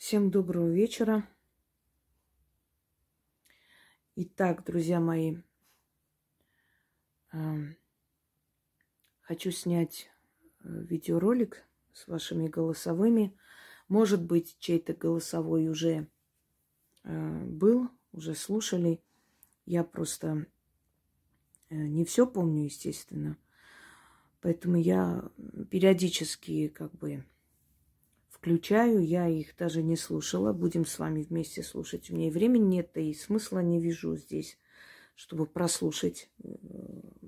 Всем доброго вечера. Итак, друзья мои, эм, хочу снять э, видеоролик с вашими голосовыми. Может быть, чей-то голосовой уже э, был, уже слушали. Я просто э, не все помню, естественно. Поэтому я периодически как бы включаю, я их даже не слушала. Будем с вами вместе слушать. У меня и времени нет, и смысла не вижу здесь, чтобы прослушать э,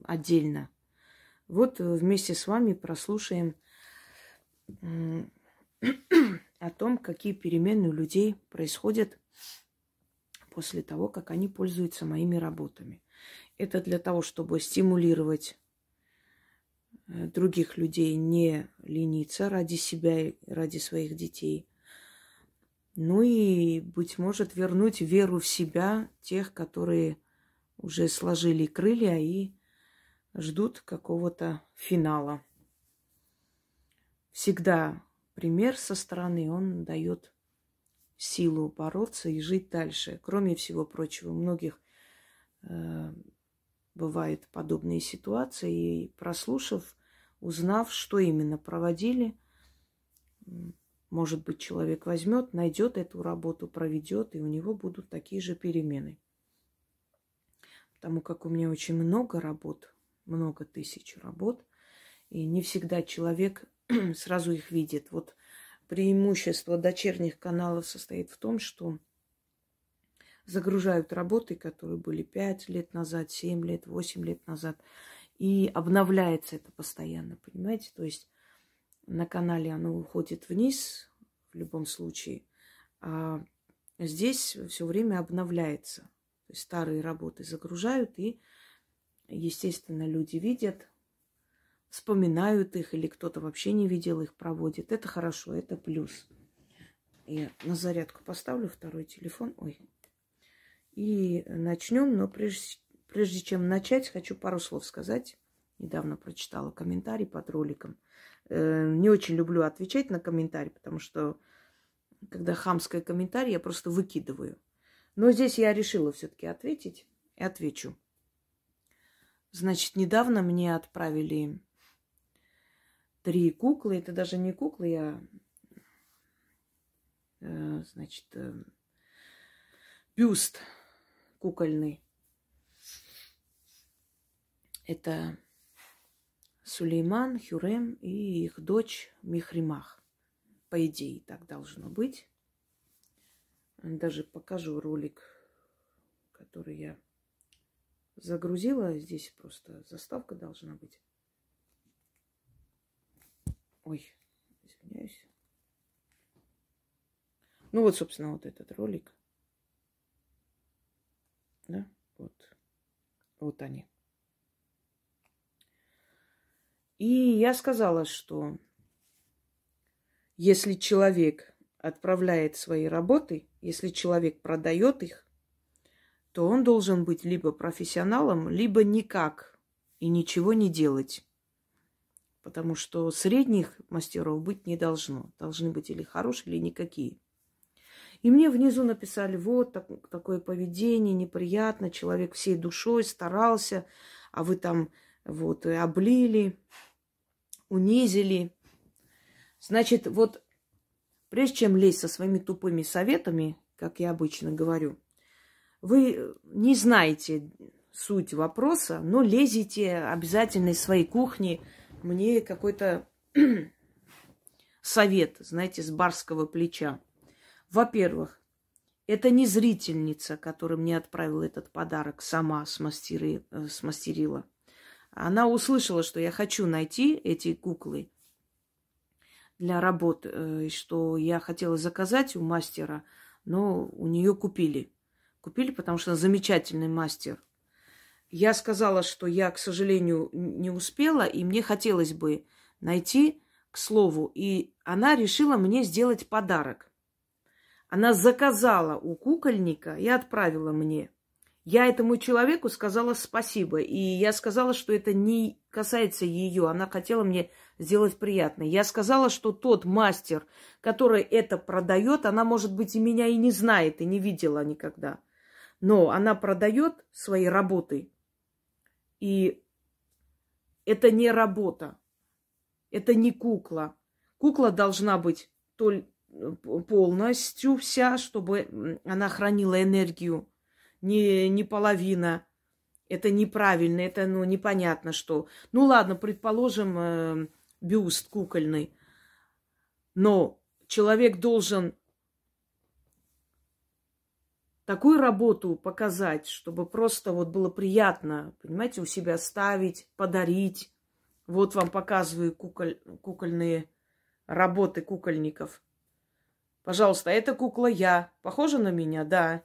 отдельно. Вот э, вместе с вами прослушаем о том, какие перемены у людей происходят после того, как они пользуются моими работами. Это для того, чтобы стимулировать других людей не лениться ради себя ради своих детей. Ну и, быть может, вернуть веру в себя тех, которые уже сложили крылья и ждут какого-то финала. Всегда пример со стороны, он дает силу бороться и жить дальше. Кроме всего прочего, многих э, бывают подобные ситуации, и прослушав, узнав, что именно проводили, может быть, человек возьмет, найдет эту работу, проведет, и у него будут такие же перемены. Потому как у меня очень много работ, много тысяч работ, и не всегда человек сразу их видит. Вот преимущество дочерних каналов состоит в том, что загружают работы, которые были 5 лет назад, 7 лет, 8 лет назад. И обновляется это постоянно, понимаете? То есть на канале оно уходит вниз в любом случае, а здесь все время обновляется. То есть старые работы загружают, и, естественно, люди видят, вспоминают их, или кто-то вообще не видел их, проводит. Это хорошо, это плюс. Я на зарядку поставлю второй телефон. Ой, и начнем, но прежде, прежде чем начать, хочу пару слов сказать. Недавно прочитала комментарий под роликом. Э, не очень люблю отвечать на комментарий, потому что когда хамское комментарий, я просто выкидываю. Но здесь я решила все-таки ответить и отвечу. Значит, недавно мне отправили три куклы. Это даже не куклы, я, э, значит, э, бюст кукольный. Это Сулейман, Хюрем и их дочь Михримах. По идее, так должно быть. Даже покажу ролик, который я загрузила. Здесь просто заставка должна быть. Ой, извиняюсь. Ну вот, собственно, вот этот ролик. Да, вот. Вот они. И я сказала, что если человек отправляет свои работы, если человек продает их, то он должен быть либо профессионалом, либо никак и ничего не делать. Потому что средних мастеров быть не должно. Должны быть или хорошие, или никакие. И мне внизу написали, вот так, такое поведение неприятно, человек всей душой старался, а вы там вот облили, унизили. Значит, вот прежде чем лезть со своими тупыми советами, как я обычно говорю, вы не знаете суть вопроса, но лезете обязательно из своей кухни мне какой-то совет, знаете, с барского плеча. Во-первых, это не зрительница, которая мне отправила этот подарок, сама смастери, э, смастерила. Она услышала, что я хочу найти эти куклы для работы, э, что я хотела заказать у мастера, но у нее купили. Купили, потому что она замечательный мастер. Я сказала, что я, к сожалению, не успела, и мне хотелось бы найти, к слову, и она решила мне сделать подарок. Она заказала у кукольника и отправила мне. Я этому человеку сказала спасибо. И я сказала, что это не касается ее. Она хотела мне сделать приятно. Я сказала, что тот мастер, который это продает, она, может быть, и меня и не знает, и не видела никогда. Но она продает свои работы. И это не работа. Это не кукла. Кукла должна быть толь полностью вся, чтобы она хранила энергию. Не, не половина. Это неправильно, это ну, непонятно что. Ну ладно, предположим, э, бюст кукольный. Но человек должен такую работу показать, чтобы просто вот было приятно, понимаете, у себя ставить, подарить. Вот вам показываю куколь, кукольные работы кукольников. Пожалуйста, это кукла я. Похожа на меня? Да.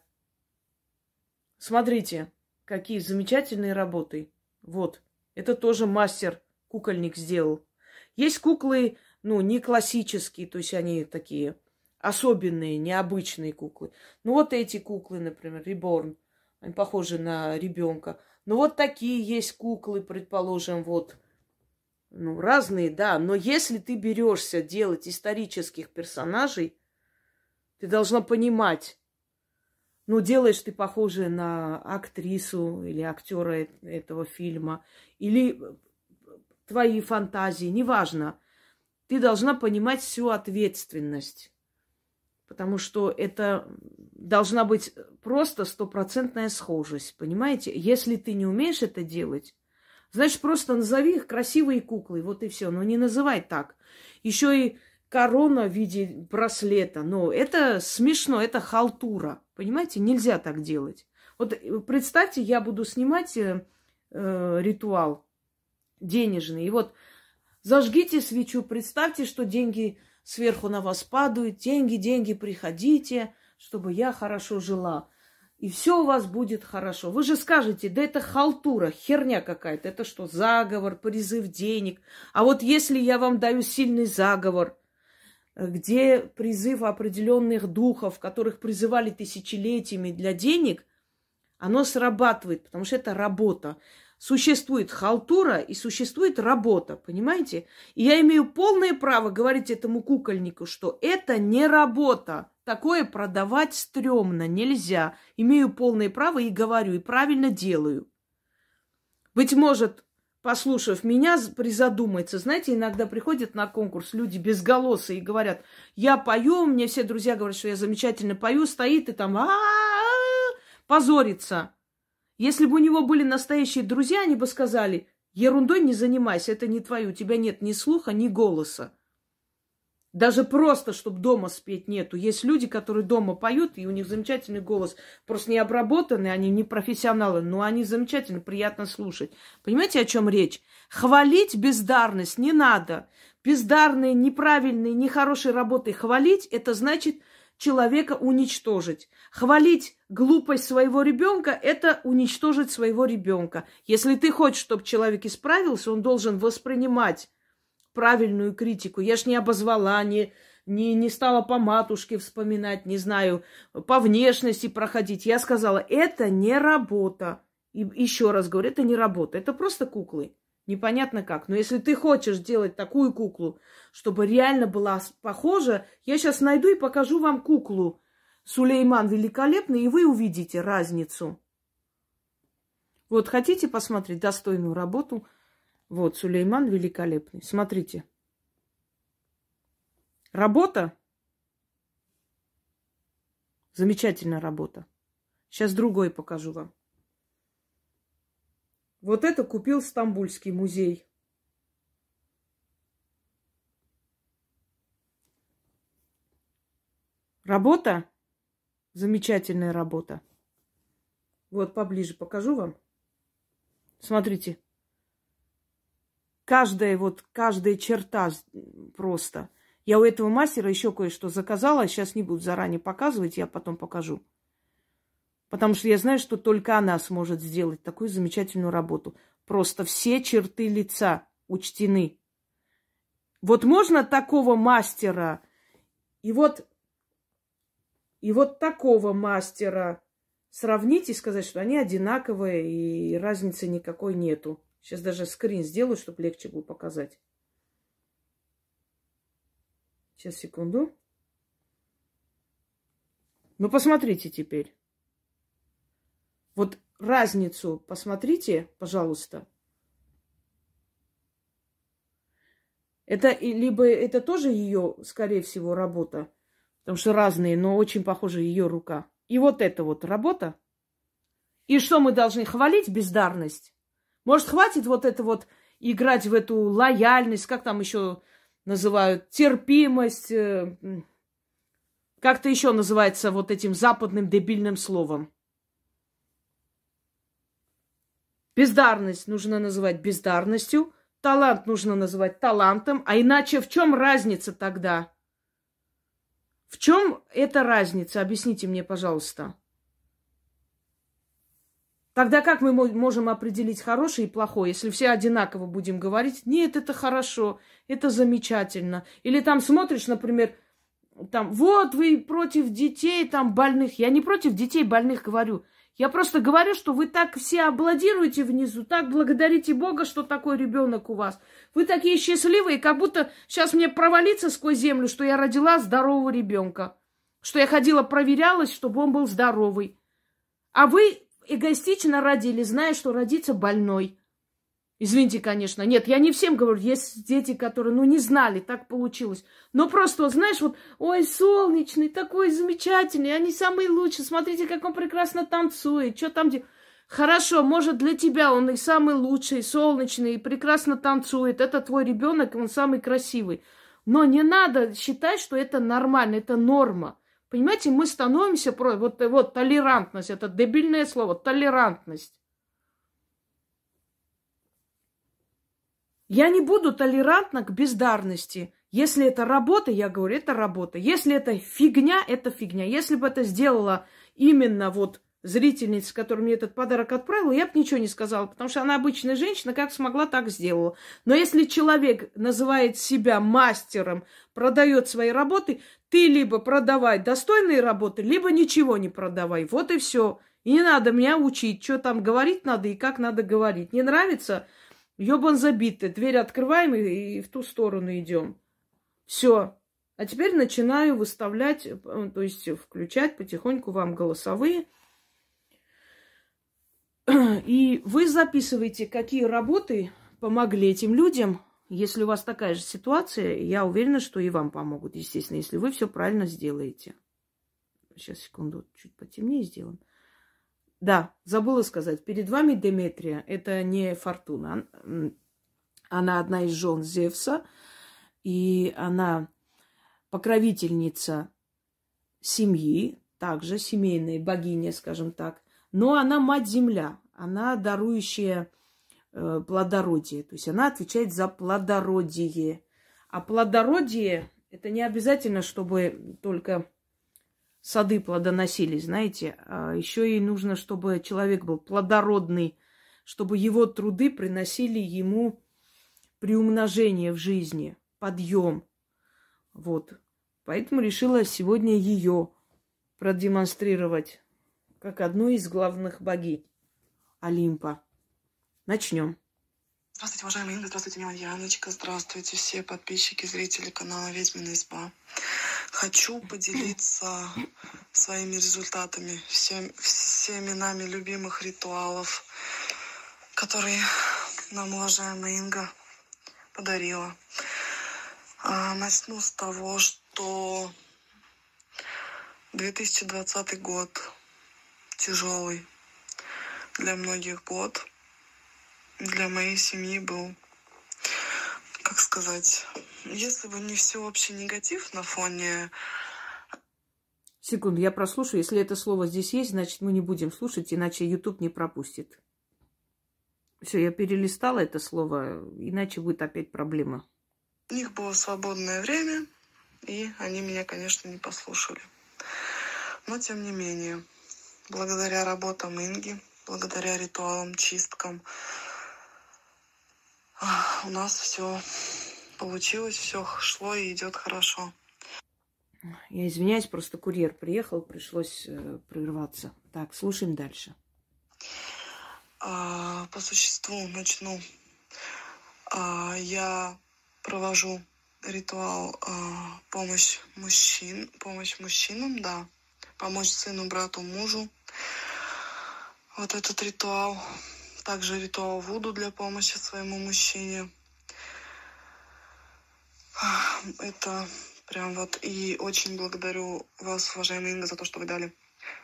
Смотрите, какие замечательные работы. Вот. Это тоже мастер кукольник сделал. Есть куклы, ну, не классические, то есть они такие особенные, необычные куклы. Ну, вот эти куклы, например, Реборн. Они похожи на ребенка. Ну, вот такие есть куклы, предположим, вот. Ну, разные, да. Но если ты берешься делать исторических персонажей, ты должна понимать, ну, делаешь ты похожая на актрису или актера этого фильма, или твои фантазии, неважно. Ты должна понимать всю ответственность. Потому что это должна быть просто стопроцентная схожесть, понимаете? Если ты не умеешь это делать, значит, просто назови их красивые куклы, вот и все. Но не называй так. Еще и корона в виде браслета. Но это смешно, это халтура. Понимаете, нельзя так делать. Вот э, представьте, я буду снимать э, э ритуал денежный. И вот зажгите свечу, представьте, что деньги сверху на вас падают, деньги, деньги, приходите, чтобы я хорошо жила. И все у вас будет хорошо. Вы же скажете, да это халтура, херня какая-то. Это что, заговор, призыв денег? А вот если я вам даю сильный заговор, где призыв определенных духов, которых призывали тысячелетиями для денег, оно срабатывает, потому что это работа существует халтура и существует работа, понимаете? И я имею полное право говорить этому кукольнику, что это не работа. Такое продавать стрёмно, нельзя. Имею полное право и говорю, и правильно делаю. Быть может, послушав меня, призадумается. Знаете, иногда приходят на конкурс люди безголосые и говорят, я пою, мне все друзья говорят, что я замечательно пою, стоит и там позорится. Если бы у него были настоящие друзья, они бы сказали, ерундой не занимайся, это не твое, у тебя нет ни слуха, ни голоса. Даже просто, чтобы дома спеть нету. Есть люди, которые дома поют, и у них замечательный голос. Просто не обработанный, они не профессионалы, но они замечательно, приятно слушать. Понимаете, о чем речь? Хвалить бездарность не надо. Бездарные, неправильные, нехорошие работы хвалить, это значит человека уничтожить. Хвалить глупость своего ребенка – это уничтожить своего ребенка. Если ты хочешь, чтобы человек исправился, он должен воспринимать правильную критику. Я ж не обозвала, не, не, не стала по матушке вспоминать, не знаю, по внешности проходить. Я сказала, это не работа. И еще раз говорю, это не работа, это просто куклы. Непонятно как. Но если ты хочешь делать такую куклу, чтобы реально была похожа, я сейчас найду и покажу вам куклу. Сулейман великолепный, и вы увидите разницу. Вот хотите посмотреть достойную работу? Вот, Сулейман великолепный. Смотрите. Работа. Замечательная работа. Сейчас другой покажу вам. Вот это купил Стамбульский музей. Работа? Замечательная работа. Вот поближе покажу вам. Смотрите. Каждая вот, каждая черта просто. Я у этого мастера еще кое-что заказала. Сейчас не буду заранее показывать, я потом покажу. Потому что я знаю, что только она сможет сделать такую замечательную работу. Просто все черты лица учтены. Вот можно такого мастера и вот, и вот такого мастера сравнить и сказать, что они одинаковые и разницы никакой нету. Сейчас даже скрин сделаю, чтобы легче было показать. Сейчас, секунду. Ну, посмотрите теперь. Вот разницу посмотрите, пожалуйста. Это либо это тоже ее, скорее всего, работа, потому что разные, но очень похожа ее рука. И вот это вот работа. И что мы должны хвалить бездарность? Может, хватит вот это вот играть в эту лояльность, как там еще называют, терпимость, э, как-то еще называется вот этим западным дебильным словом. Бездарность нужно называть бездарностью, талант нужно называть талантом, а иначе в чем разница тогда? В чем эта разница? Объясните мне, пожалуйста. Тогда как мы можем определить хорошее и плохое, если все одинаково будем говорить, нет, это хорошо, это замечательно. Или там смотришь, например, там, вот вы против детей там больных. Я не против детей больных говорю. Я просто говорю, что вы так все аплодируете внизу, так благодарите Бога, что такой ребенок у вас. Вы такие счастливые, как будто сейчас мне провалиться сквозь землю, что я родила здорового ребенка. Что я ходила, проверялась, чтобы он был здоровый. А вы эгоистично родили, зная, что родится больной. Извините, конечно. Нет, я не всем говорю. Есть дети, которые, ну, не знали, так получилось. Но просто, знаешь, вот, ой, солнечный, такой замечательный, они самые лучшие. Смотрите, как он прекрасно танцует. Что там делает? Хорошо, может, для тебя он и самый лучший, солнечный, и прекрасно танцует. Это твой ребенок, он самый красивый. Но не надо считать, что это нормально, это норма. Понимаете, мы становимся про вот, вот толерантность, это дебильное слово, толерантность. Я не буду толерантна к бездарности. Если это работа, я говорю, это работа. Если это фигня, это фигня. Если бы это сделала именно вот зрительница, которая мне этот подарок отправила, я бы ничего не сказала, потому что она обычная женщина, как смогла, так сделала. Но если человек называет себя мастером, продает свои работы, ты либо продавай достойные работы, либо ничего не продавай. Вот и все. И не надо меня учить, что там говорить надо и как надо говорить. Не нравится? Ёбан забитый. Дверь открываем и в ту сторону идем. Все. А теперь начинаю выставлять, э, то есть включать потихоньку вам голосовые. И вы записываете, какие работы помогли этим людям. Если у вас такая же ситуация, я уверена, что и вам помогут, естественно, если вы все правильно сделаете. Сейчас, секунду, чуть потемнее сделаем. Да, забыла сказать. Перед вами Деметрия. Это не Фортуна. Она одна из жен Зевса. И она покровительница семьи, также семейная богиня, скажем так. Но она мать-земля, она дарующая плодородие. То есть она отвечает за плодородие. А плодородие это не обязательно, чтобы только сады плодоносили, знаете. А еще и нужно, чтобы человек был плодородный, чтобы его труды приносили ему приумножение в жизни, подъем. Вот. Поэтому решила сегодня ее продемонстрировать как одну из главных богинь Олимпа. Начнем. Здравствуйте, уважаемые Инга, здравствуйте, меня Яночка, здравствуйте все подписчики, зрители канала Ведьмина изба. Хочу поделиться своими результатами, всем, всеми нами любимых ритуалов, которые нам уважаемая Инга подарила. А, начну с того, что 2020 год тяжелый для многих год. Для моей семьи был, как сказать, если бы не все общий негатив на фоне... Секунду, я прослушаю. Если это слово здесь есть, значит, мы не будем слушать, иначе YouTube не пропустит. Все, я перелистала это слово, иначе будет опять проблема. У них было свободное время, и они меня, конечно, не послушали. Но, тем не менее, благодаря работам Инги, благодаря ритуалам, чисткам, у нас все получилось, все шло и идет хорошо. Я извиняюсь, просто курьер приехал, пришлось э, прерваться. Так, слушаем дальше. А, по существу начну. А, я провожу ритуал э, помощь мужчин, помощь мужчинам, да, помочь сыну, брату, мужу. Вот этот ритуал. Также ритуал Вуду для помощи своему мужчине. Это прям вот. И очень благодарю вас, уважаемый Инга, за то, что вы дали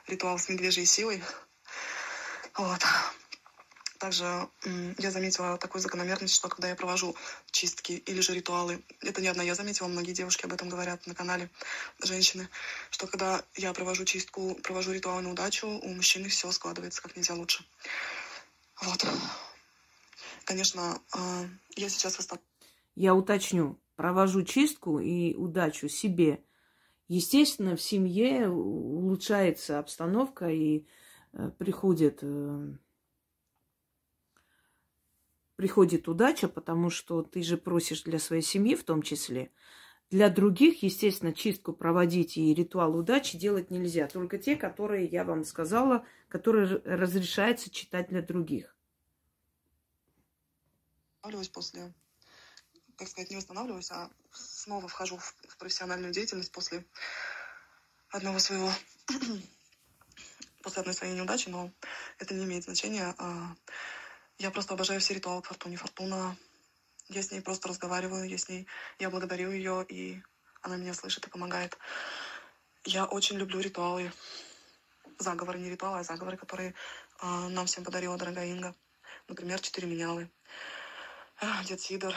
ритуал с медвежьей силой. Вот. Также я заметила такую закономерность, что когда я провожу чистки или же ритуалы, это не одна я заметила, многие девушки об этом говорят на канале, женщины, что когда я провожу чистку, провожу ритуалы на удачу, у мужчины все складывается как нельзя лучше. Вот. Конечно, а, я сейчас восстав... Я уточню. Провожу чистку и удачу себе. Естественно, в семье улучшается обстановка и э, приходит э, приходит удача, потому что ты же просишь для своей семьи в том числе. Для других, естественно, чистку проводить и ритуал удачи делать нельзя. Только те, которые я вам сказала, которые разрешается читать для других. После, как сказать, не восстанавливаюсь, а снова вхожу в профессиональную деятельность после одного своего после одной своей неудачи, но это не имеет значения. А я просто обожаю все ритуалы к Фортуне. Фортуна, я с ней просто разговариваю, я с ней, я благодарю ее, и она меня слышит и помогает. Я очень люблю ритуалы, заговоры, не ритуалы, а заговоры, которые э, нам всем подарила дорогая Инга. Например, четыре менялы, дед Сидор,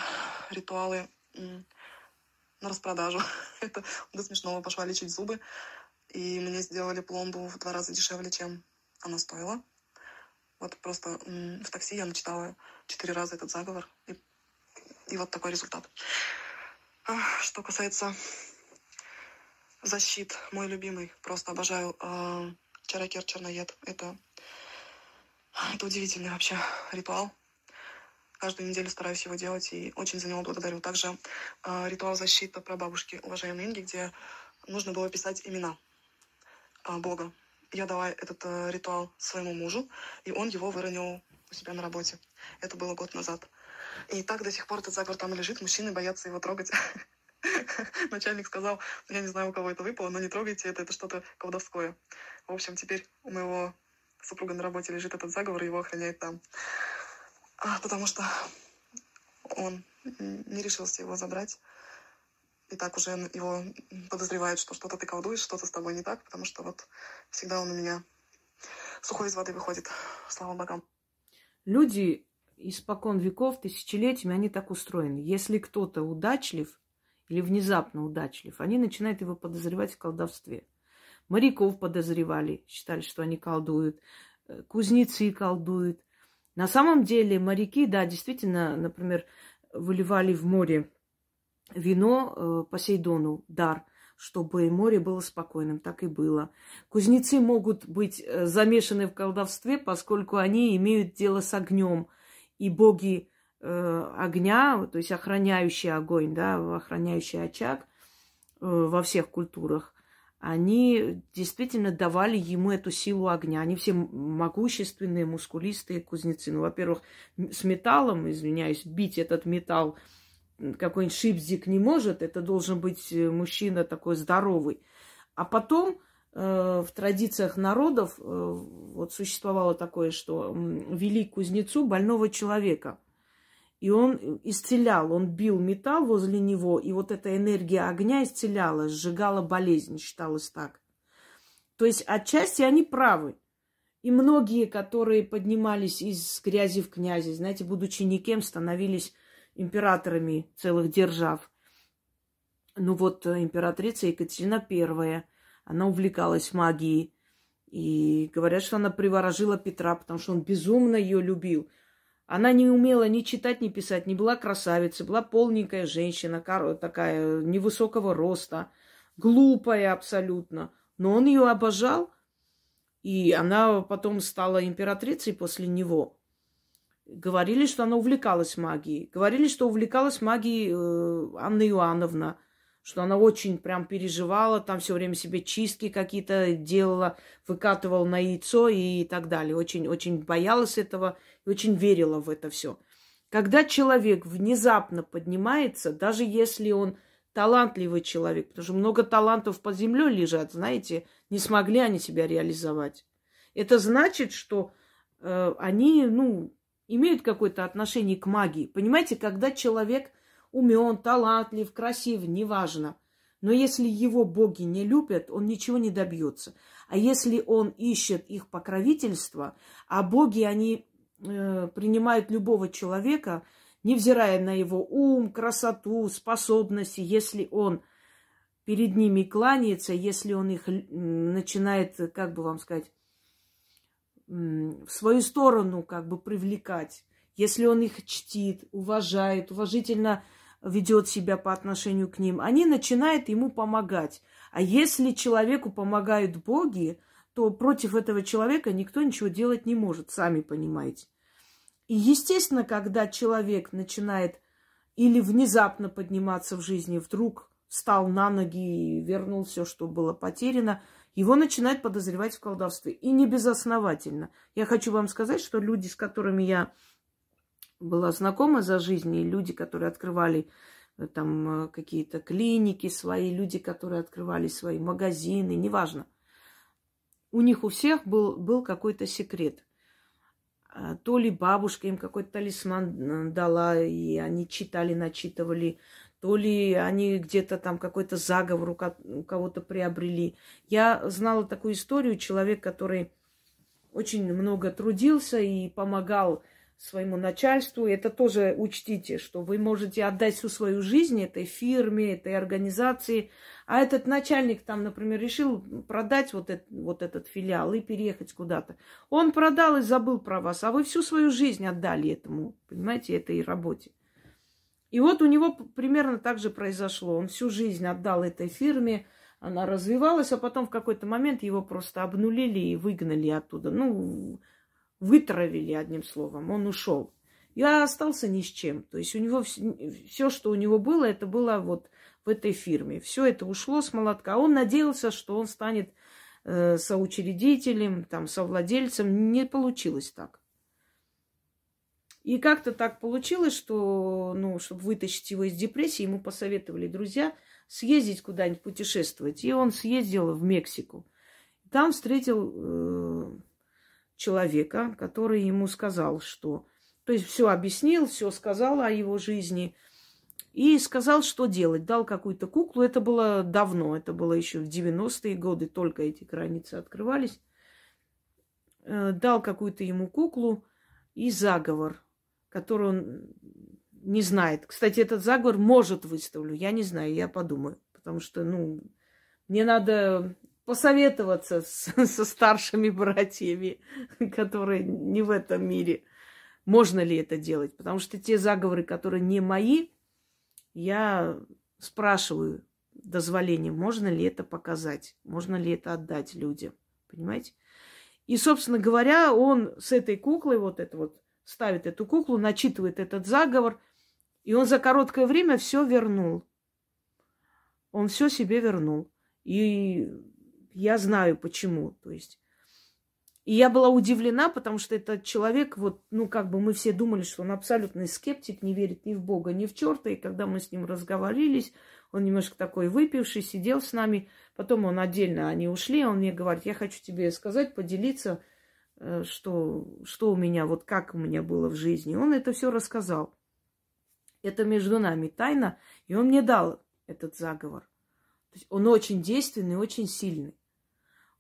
ритуалы на распродажу. Это до смешного пошла лечить зубы. И мне сделали пломбу в два раза дешевле, чем она стоила. Вот просто в такси я начитала четыре раза этот заговор. И, и вот такой результат. Что касается защит, мой любимый, просто обожаю э, Чаракер Черноед. Это, это удивительный вообще ритуал. Каждую неделю стараюсь его делать и очень за него благодарю. Также э, ритуал защиты про бабушки уважаемой Инги, где нужно было писать имена э, Бога я дала этот э, ритуал своему мужу, и он его выронил у себя на работе. Это было год назад. И так до сих пор этот заговор там лежит, мужчины боятся его трогать. Начальник сказал, я не знаю, у кого это выпало, но не трогайте это, это что-то колдовское. В общем, теперь у моего супруга на работе лежит этот заговор, и его охраняет там. А, потому что он не решился его забрать и так уже его подозревают, что что-то ты колдуешь, что-то с тобой не так, потому что вот всегда он у меня сухой из воды выходит, слава богам. Люди испокон веков, тысячелетиями, они так устроены. Если кто-то удачлив или внезапно удачлив, они начинают его подозревать в колдовстве. Моряков подозревали, считали, что они колдуют. Э, кузнецы колдуют. На самом деле моряки, да, действительно, например, выливали в море вино э, Посейдону, дар, чтобы море было спокойным. Так и было. Кузнецы могут быть э, замешаны в колдовстве, поскольку они имеют дело с огнем. И боги э, огня, то есть охраняющий огонь, да, охраняющий очаг во всех культурах, они действительно давали ему эту силу огня. Они все могущественные, мускулистые кузнецы. Ну, во-первых, с металлом, извиняюсь, бить этот металл какой-нибудь шипзик не может, это должен быть э, мужчина такой здоровый. А потом э, в традициях народов э, вот существовало такое, что вели к кузнецу больного человека. И он исцелял, он бил металл возле него, и вот эта энергия огня исцеляла, сжигала болезнь, считалось так. То есть отчасти они правы. И многие, которые поднимались из грязи в князи, знаете, будучи никем, становились императорами целых держав. Ну вот э, императрица Екатерина I, она увлекалась магией. И говорят, что она приворожила Петра, потому что он безумно ее любил. Она не умела ни читать, ни писать, не была красавицей, была полненькая женщина, такая невысокого роста, глупая абсолютно. Но он ее обожал, и она потом стала императрицей после него. Говорили, что она увлекалась магией. Говорили, что увлекалась магией э, Анна Иоанновна, что она очень прям переживала, там все время себе чистки какие-то делала, выкатывала на яйцо и так далее. Очень-очень боялась этого и очень верила в это все. Когда человек внезапно поднимается, даже если он талантливый человек, потому что много талантов под землей лежат, знаете, не смогли они себя реализовать. Это значит, что э, они, ну, имеют какое-то отношение к магии. Понимаете, когда человек умен, талантлив, красив, неважно. Но если его боги не любят, он ничего не добьется. А если он ищет их покровительство, а боги, они э, принимают любого человека, невзирая на его ум, красоту, способности, если он перед ними кланяется, если он их начинает, как бы вам сказать, в свою сторону как бы привлекать, если он их чтит, уважает, уважительно ведет себя по отношению к ним, они начинают ему помогать. А если человеку помогают боги, то против этого человека никто ничего делать не может, сами понимаете. И естественно, когда человек начинает или внезапно подниматься в жизни, вдруг встал на ноги и вернул все, что было потеряно, его начинают подозревать в колдовстве. И не безосновательно. Я хочу вам сказать, что люди, с которыми я была знакома за жизнь, и люди, которые открывали э, там э, какие-то клиники свои, люди, которые открывали свои магазины, неважно. У них у всех был, был какой-то секрет. А, то ли бабушка им какой-то талисман дала, и они читали, начитывали, то ли они где-то там какой-то заговор у кого-то приобрели. Я знала такую историю, человек, который очень много трудился и помогал своему начальству. Это тоже учтите, что вы можете отдать всю свою жизнь этой фирме, этой организации, а этот начальник там, например, решил продать вот, это, вот этот филиал и переехать куда-то. Он продал и забыл про вас, а вы всю свою жизнь отдали этому, понимаете, этой работе. И вот у него примерно так же произошло. Он всю жизнь отдал этой фирме, она развивалась, а потом в какой-то момент его просто обнулили и выгнали оттуда. Ну, вытравили, одним словом, он ушел. Я остался ни с чем. То есть у него все, что у него было, это было вот в этой фирме. Все это ушло с молотка. Он надеялся, что он станет э, соучредителем, там, совладельцем. Не получилось так. И как-то так получилось, что, ну, чтобы вытащить его из депрессии, ему посоветовали друзья съездить куда-нибудь путешествовать. И он съездил в Мексику. Там встретил э, человека, который ему сказал, что... То есть все объяснил, все сказал о его жизни. И сказал, что делать. Дал какую-то куклу. Это было давно. Это было еще в 90-е годы. Только эти границы открывались. Э, дал какую-то ему куклу и заговор, который он не знает. Кстати, этот заговор может выставлю. Я не знаю, я подумаю. Потому что, ну, мне надо посоветоваться с, со старшими братьями, которые не в этом мире. Можно ли это делать? Потому что те заговоры, которые не мои, я спрашиваю дозволение, можно ли это показать, можно ли это отдать людям. Понимаете? И, собственно говоря, он с этой куклой, вот это вот, ставит эту куклу, начитывает этот заговор, и он за короткое время все вернул. Он все себе вернул. И я знаю почему. То есть. И я была удивлена, потому что этот человек, вот, ну, как бы мы все думали, что он абсолютный скептик, не верит ни в Бога, ни в черта. И когда мы с ним разговаривались, он немножко такой выпивший, сидел с нами. Потом он отдельно, они ушли, он мне говорит, я хочу тебе сказать, поделиться, э, что, что у меня, вот как у меня было в жизни. Он это все рассказал. Это между нами тайна, и он мне дал этот заговор. То есть он очень действенный, очень сильный.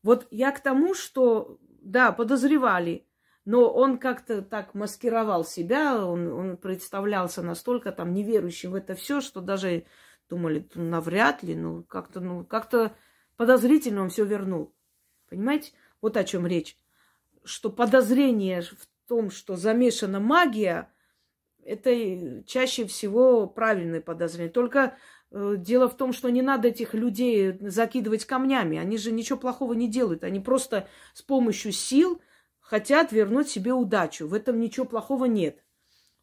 Вот я к тому, что, да, подозревали, но он как-то так маскировал себя, он, он представлялся настолько там неверующим в это все, что даже думали, ну, навряд ли, ну, как-то, ну, как-то подозрительно он все вернул. Понимаете? Вот о чем речь. Что подозрение в том, что замешана магия, это чаще всего правильное подозрение. Только дело в том, что не надо этих людей закидывать камнями. Они же ничего плохого не делают. Они просто с помощью сил хотят вернуть себе удачу. В этом ничего плохого нет.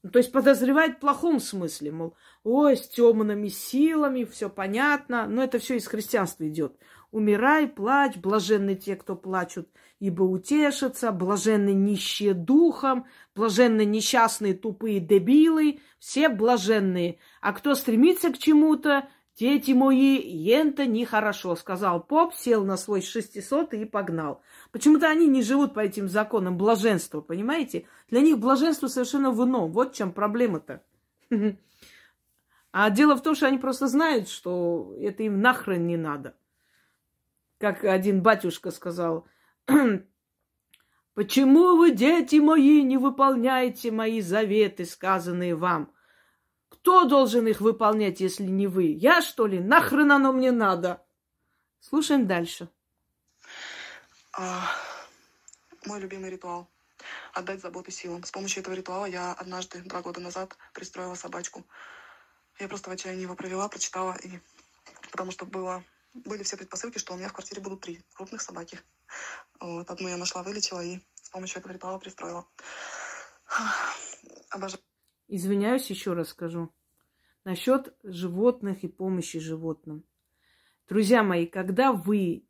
Ну, то есть подозревает в плохом смысле, мол, ой, с темными силами, все понятно. Но это все из христианства идет. Умирай, плачь, блаженны те, кто плачут, ибо утешатся, блаженны нищие духом, блаженны несчастные тупые дебилы, все блаженные. А кто стремится к чему-то, Дети мои, ента нехорошо, сказал поп, сел на свой 600 и погнал. Почему-то они не живут по этим законам блаженства, понимаете? Для них блаженство совершенно в ином. Вот в чем проблема-то. А дело в том, что они просто знают, что это им нахрен не надо. Как один батюшка сказал, Почему вы, дети мои, не выполняете мои заветы, сказанные вам? Кто должен их выполнять, если не вы? Я, что ли? Нахрен оно мне надо? Слушаем дальше. А, мой любимый ритуал. Отдать заботы силам. С помощью этого ритуала я однажды, два года назад, пристроила собачку. Я просто в отчаянии его провела, прочитала, и... потому что было... были все предпосылки, что у меня в квартире будут три крупных собаки. Вот, одну я нашла, вылечила и с помощью этого ритуала пристроила. Обожаю. Извиняюсь, еще раз скажу. Насчет животных и помощи животным. Друзья мои, когда вы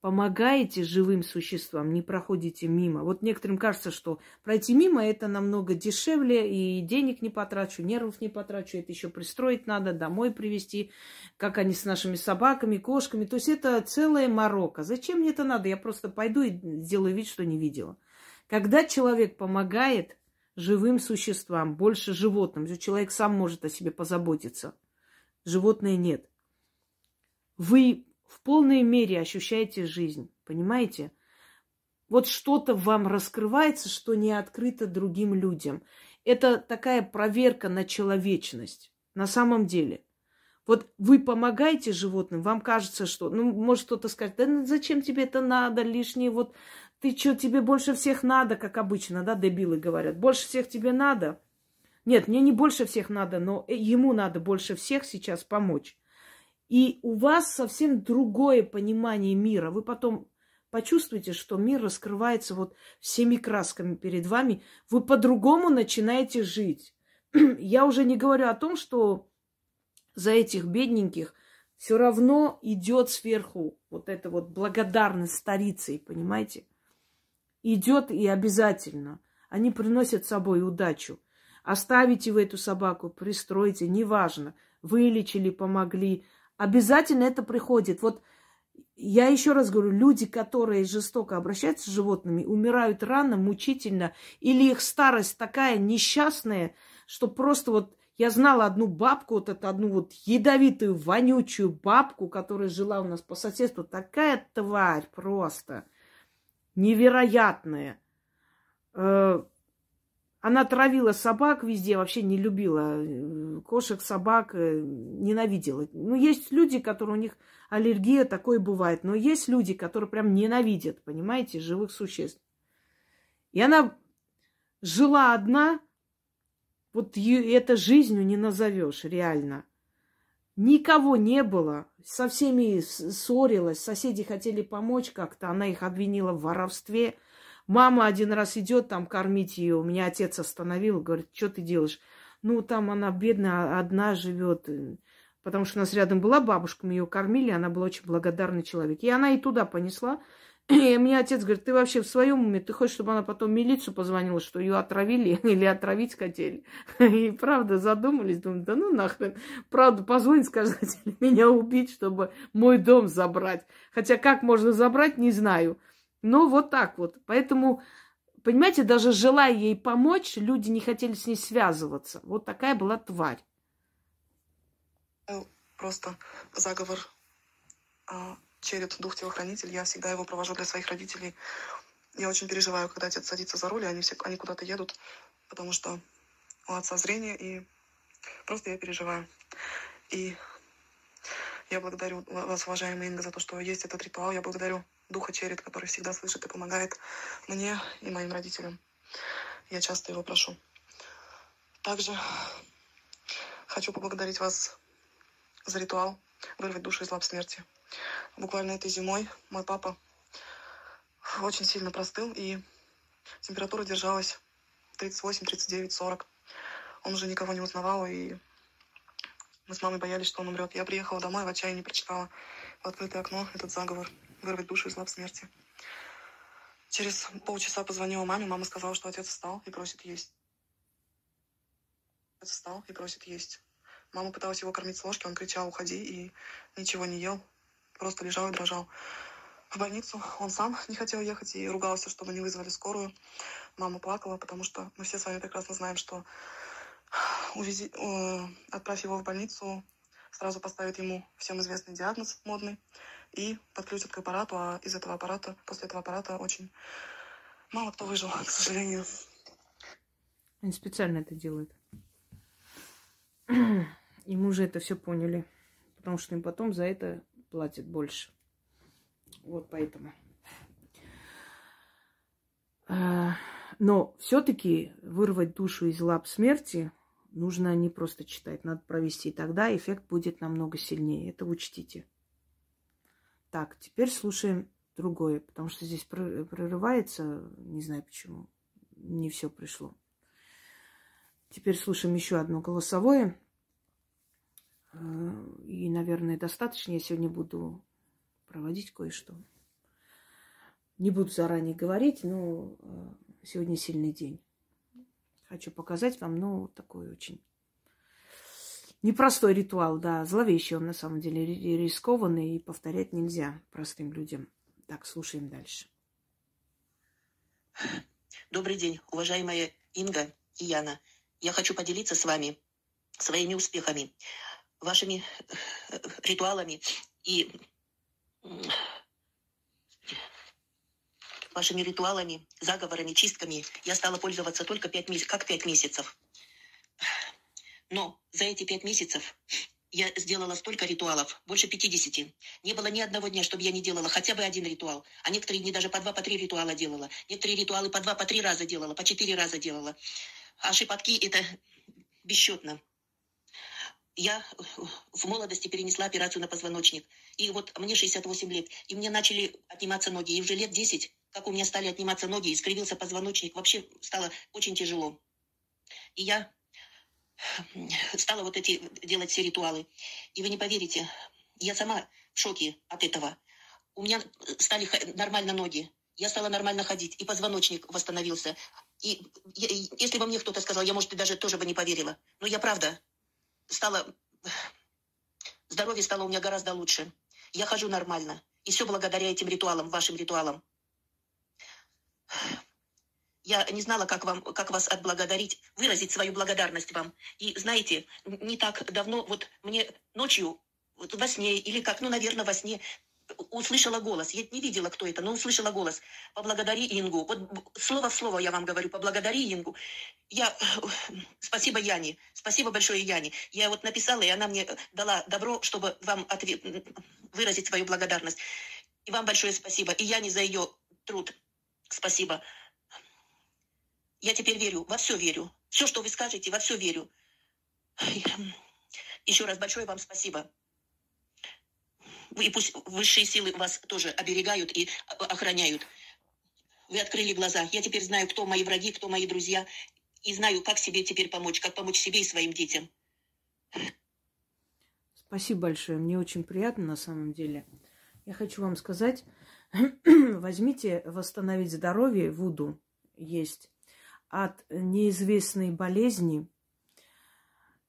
помогаете живым существам, не проходите мимо. Вот некоторым кажется, что пройти мимо это намного дешевле, и денег не потрачу, нервов не потрачу, это еще пристроить надо, домой привезти, как они с нашими собаками, кошками. То есть это целая морока. Зачем мне это надо? Я просто пойду и сделаю вид, что не видела. Когда человек помогает живым существам, больше животным, человек сам может о себе позаботиться, животные нет. Вы в полной мере ощущаете жизнь, понимаете? Вот что-то вам раскрывается, что не открыто другим людям. Это такая проверка на человечность. На самом деле. Вот вы помогаете животным, вам кажется, что, ну, может кто-то сказать, да ну, зачем тебе это надо, лишнее, вот ты что, тебе больше всех надо, как обычно, да, дебилы говорят, больше всех тебе надо. Нет, мне не больше всех надо, но ему надо больше всех сейчас помочь. И у вас совсем другое понимание мира. Вы потом почувствуете, что мир раскрывается вот всеми красками перед вами. Вы по-другому начинаете жить. Я уже не говорю о том, что за этих бедненьких все равно идет сверху вот эта вот благодарность старицей, понимаете? Идет и обязательно. Они приносят с собой удачу. Оставите вы эту собаку, пристройте, неважно. Вылечили, помогли, Обязательно это приходит. Вот я еще раз говорю, люди, которые жестоко обращаются с животными, умирают рано, мучительно, или их старость такая несчастная, что просто вот я знала одну бабку, вот эту одну вот ядовитую, вонючую бабку, которая жила у нас по соседству. Такая тварь просто невероятная. Э, она травила собак везде, вообще не любила э, кошек, собак, э, ненавидела. Ну, есть люди, которые у них аллергия, такое бывает. Но есть люди, которые прям ненавидят, понимаете, живых существ. И она жила одна, вот это жизнью не назовешь реально. Никого не было, со всеми ссорилась, соседи хотели помочь как-то, она их обвинила в воровстве – Мама один раз идет там кормить ее. У меня отец остановил, говорит, что ты делаешь? Ну, там она бедная, одна живет. Потому что у нас рядом была бабушка, мы ее кормили, она была очень благодарный человек. И она и туда понесла. И мне отец говорит, ты вообще в своем уме? Ты хочешь, чтобы она потом милицию позвонила, что ее отравили или отравить хотели? И правда задумались, думаю, да ну нахрен. Правда, позвонить сказать меня убить, чтобы мой дом забрать. Хотя как можно забрать, не знаю. Ну, вот так вот. Поэтому, понимаете, даже желая ей помочь, люди не хотели с ней связываться. Вот такая была тварь. Просто заговор а, черед дух телохранитель. Я всегда его провожу для своих родителей. Я очень переживаю, когда отец садится за руль, и они, все, они куда-то едут, потому что у отца зрение, и просто я переживаю. И я благодарю вас, уважаемая Инга, за то, что есть этот ритуал. Я благодарю духа Черед, который всегда слышит и помогает мне и моим родителям. Я часто его прошу. Также хочу поблагодарить вас за ритуал вырвать душу из лап смерти. Буквально этой зимой мой папа очень сильно простыл, и температура держалась 38, 39, 40. Он уже никого не узнавал, и мы с мамой боялись, что он умрет. Я приехала домой, в отчаянии прочитала в открытое окно этот заговор вырвать душу из лап смерти. Через полчаса позвонила маме, мама сказала, что отец встал и просит есть. Отец встал и просит есть. Мама пыталась его кормить с ложки, он кричал, уходи, и ничего не ел. Просто лежал и дрожал. В больницу он сам не хотел ехать и ругался, чтобы не вызвали скорую. Мама плакала, потому что мы все с вами прекрасно знаем, что увези, э, отправь его в больницу, сразу поставят ему всем известный диагноз модный и подключат к аппарату, а из этого аппарата, после этого аппарата очень мало кто выжил, к сожалению. Они специально это делают. И мы уже это все поняли. Потому что им потом за это платят больше. Вот поэтому. А, но все-таки вырвать душу из лап смерти нужно не просто читать, надо провести. Тогда эффект будет намного сильнее. Это учтите. Так, теперь слушаем другое, потому что здесь прорывается, не знаю почему, не все пришло. Теперь слушаем еще одно голосовое. Э, и, наверное, достаточно. Я сегодня буду проводить кое-что. Не буду заранее говорить, но э, сегодня сильный день. Хочу показать вам, ну, такой очень непростой ритуал, да, зловещий он на самом деле, рискованный, и повторять нельзя простым людям. Так, слушаем дальше. Добрый день, уважаемая Инга и Яна. Я хочу поделиться с вами своими успехами, вашими э, ритуалами и вашими ритуалами, заговорами, чистками я стала пользоваться только пять месяцев, как пять месяцев. Но за эти пять месяцев я сделала столько ритуалов, больше 50. Не было ни одного дня, чтобы я не делала хотя бы один ритуал. А некоторые дни даже по два, по три ритуала делала. Некоторые ритуалы по два, по три раза делала, по четыре раза делала. А шепотки это бесчетно. Я в молодости перенесла операцию на позвоночник. И вот мне 68 лет. И мне начали отниматься ноги. И уже лет 10, как у меня стали отниматься ноги, искривился позвоночник. Вообще стало очень тяжело. И я стала вот эти делать все ритуалы. И вы не поверите, я сама в шоке от этого. У меня стали нормально ноги. Я стала нормально ходить, и позвоночник восстановился. И если бы мне кто-то сказал, я, может, даже тоже бы не поверила. Но я правда стала... Здоровье стало у меня гораздо лучше. Я хожу нормально. И все благодаря этим ритуалам, вашим ритуалам. Я не знала, как, вам, как вас отблагодарить, выразить свою благодарность вам. И знаете, не так давно, вот мне ночью, вот во сне, или как, ну, наверное, во сне, услышала голос. Я не видела, кто это, но услышала голос. Поблагодари Ингу. Вот слово в слово я вам говорю, поблагодари Ингу. Я... Спасибо Яне. Спасибо большое Яне. Я вот написала, и она мне дала добро, чтобы вам ответ... выразить свою благодарность. И вам большое спасибо. И Яне за ее труд. Спасибо. Я теперь верю, во все верю. Все, что вы скажете, во все верю. Еще раз большое вам спасибо. И пусть высшие силы вас тоже оберегают и охраняют. Вы открыли глаза. Я теперь знаю, кто мои враги, кто мои друзья. И знаю, как себе теперь помочь, как помочь себе и своим детям. Спасибо большое. Мне очень приятно на самом деле. Я хочу вам сказать, возьмите восстановить здоровье, Вуду есть, от неизвестной болезни.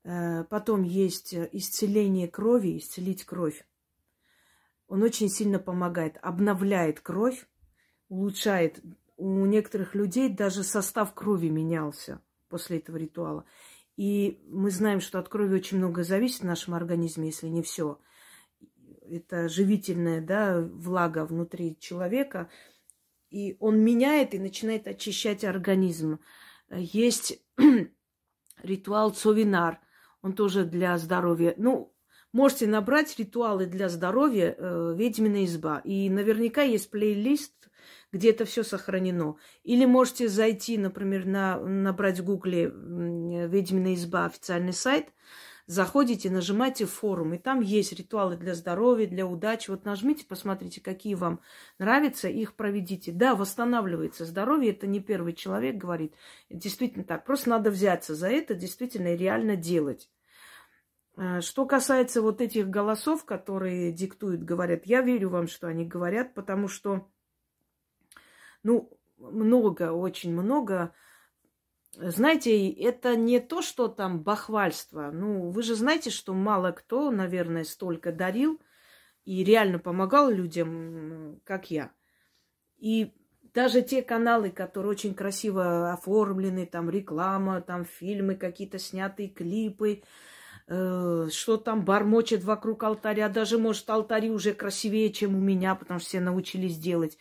Э, потом есть исцеление крови, исцелить кровь. Он очень сильно помогает, обновляет кровь, улучшает. У некоторых людей даже состав крови менялся после этого ритуала. И мы знаем, что от крови очень много зависит в нашем организме, если не все. Это живительная да, влага внутри человека. И он меняет и начинает очищать организм. Есть ритуал Цовинар. Он тоже для здоровья. Ну, Можете набрать ритуалы для здоровья э, «Ведьмина изба». И наверняка есть плейлист, где это все сохранено. Или можете зайти, например, на, набрать в гугле «Ведьмина изба» официальный сайт, заходите, нажимаете форум, и там есть ритуалы для здоровья, для удачи. Вот нажмите, посмотрите, какие вам нравятся, их проведите. Да, восстанавливается здоровье, это не первый человек говорит. Действительно так. Просто надо взяться за это, действительно и реально делать. Э, что касается вот этих голосов, которые диктуют, говорят, я верю вам, что они говорят, потому что, ну, много, очень много знаете, это не то, что там бахвальство. Ну, вы же знаете, что мало кто, наверное, столько дарил и реально помогал людям, как я. И даже те каналы, которые очень красиво оформлены, там реклама, там фильмы какие-то снятые, клипы, э, что там бормочет вокруг алтаря, даже, может, алтари уже красивее, чем у меня, потому что все научились делать.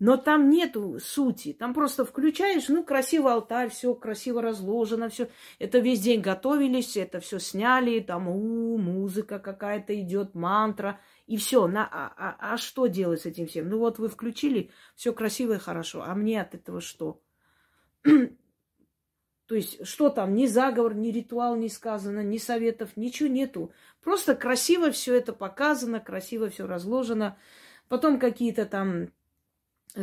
Но там нету сути. Там просто включаешь, ну, красиво алтарь, все красиво разложено, все. Это весь день готовились, это все сняли, там у, музыка какая-то идет, мантра. И все. А, а, а что делать с этим всем? Ну вот вы включили, все красиво и хорошо. А мне от этого что? То есть, что там, ни заговор, ни ритуал не сказано, ни советов, ничего нету. Просто красиво все это показано, красиво все разложено. Потом какие-то там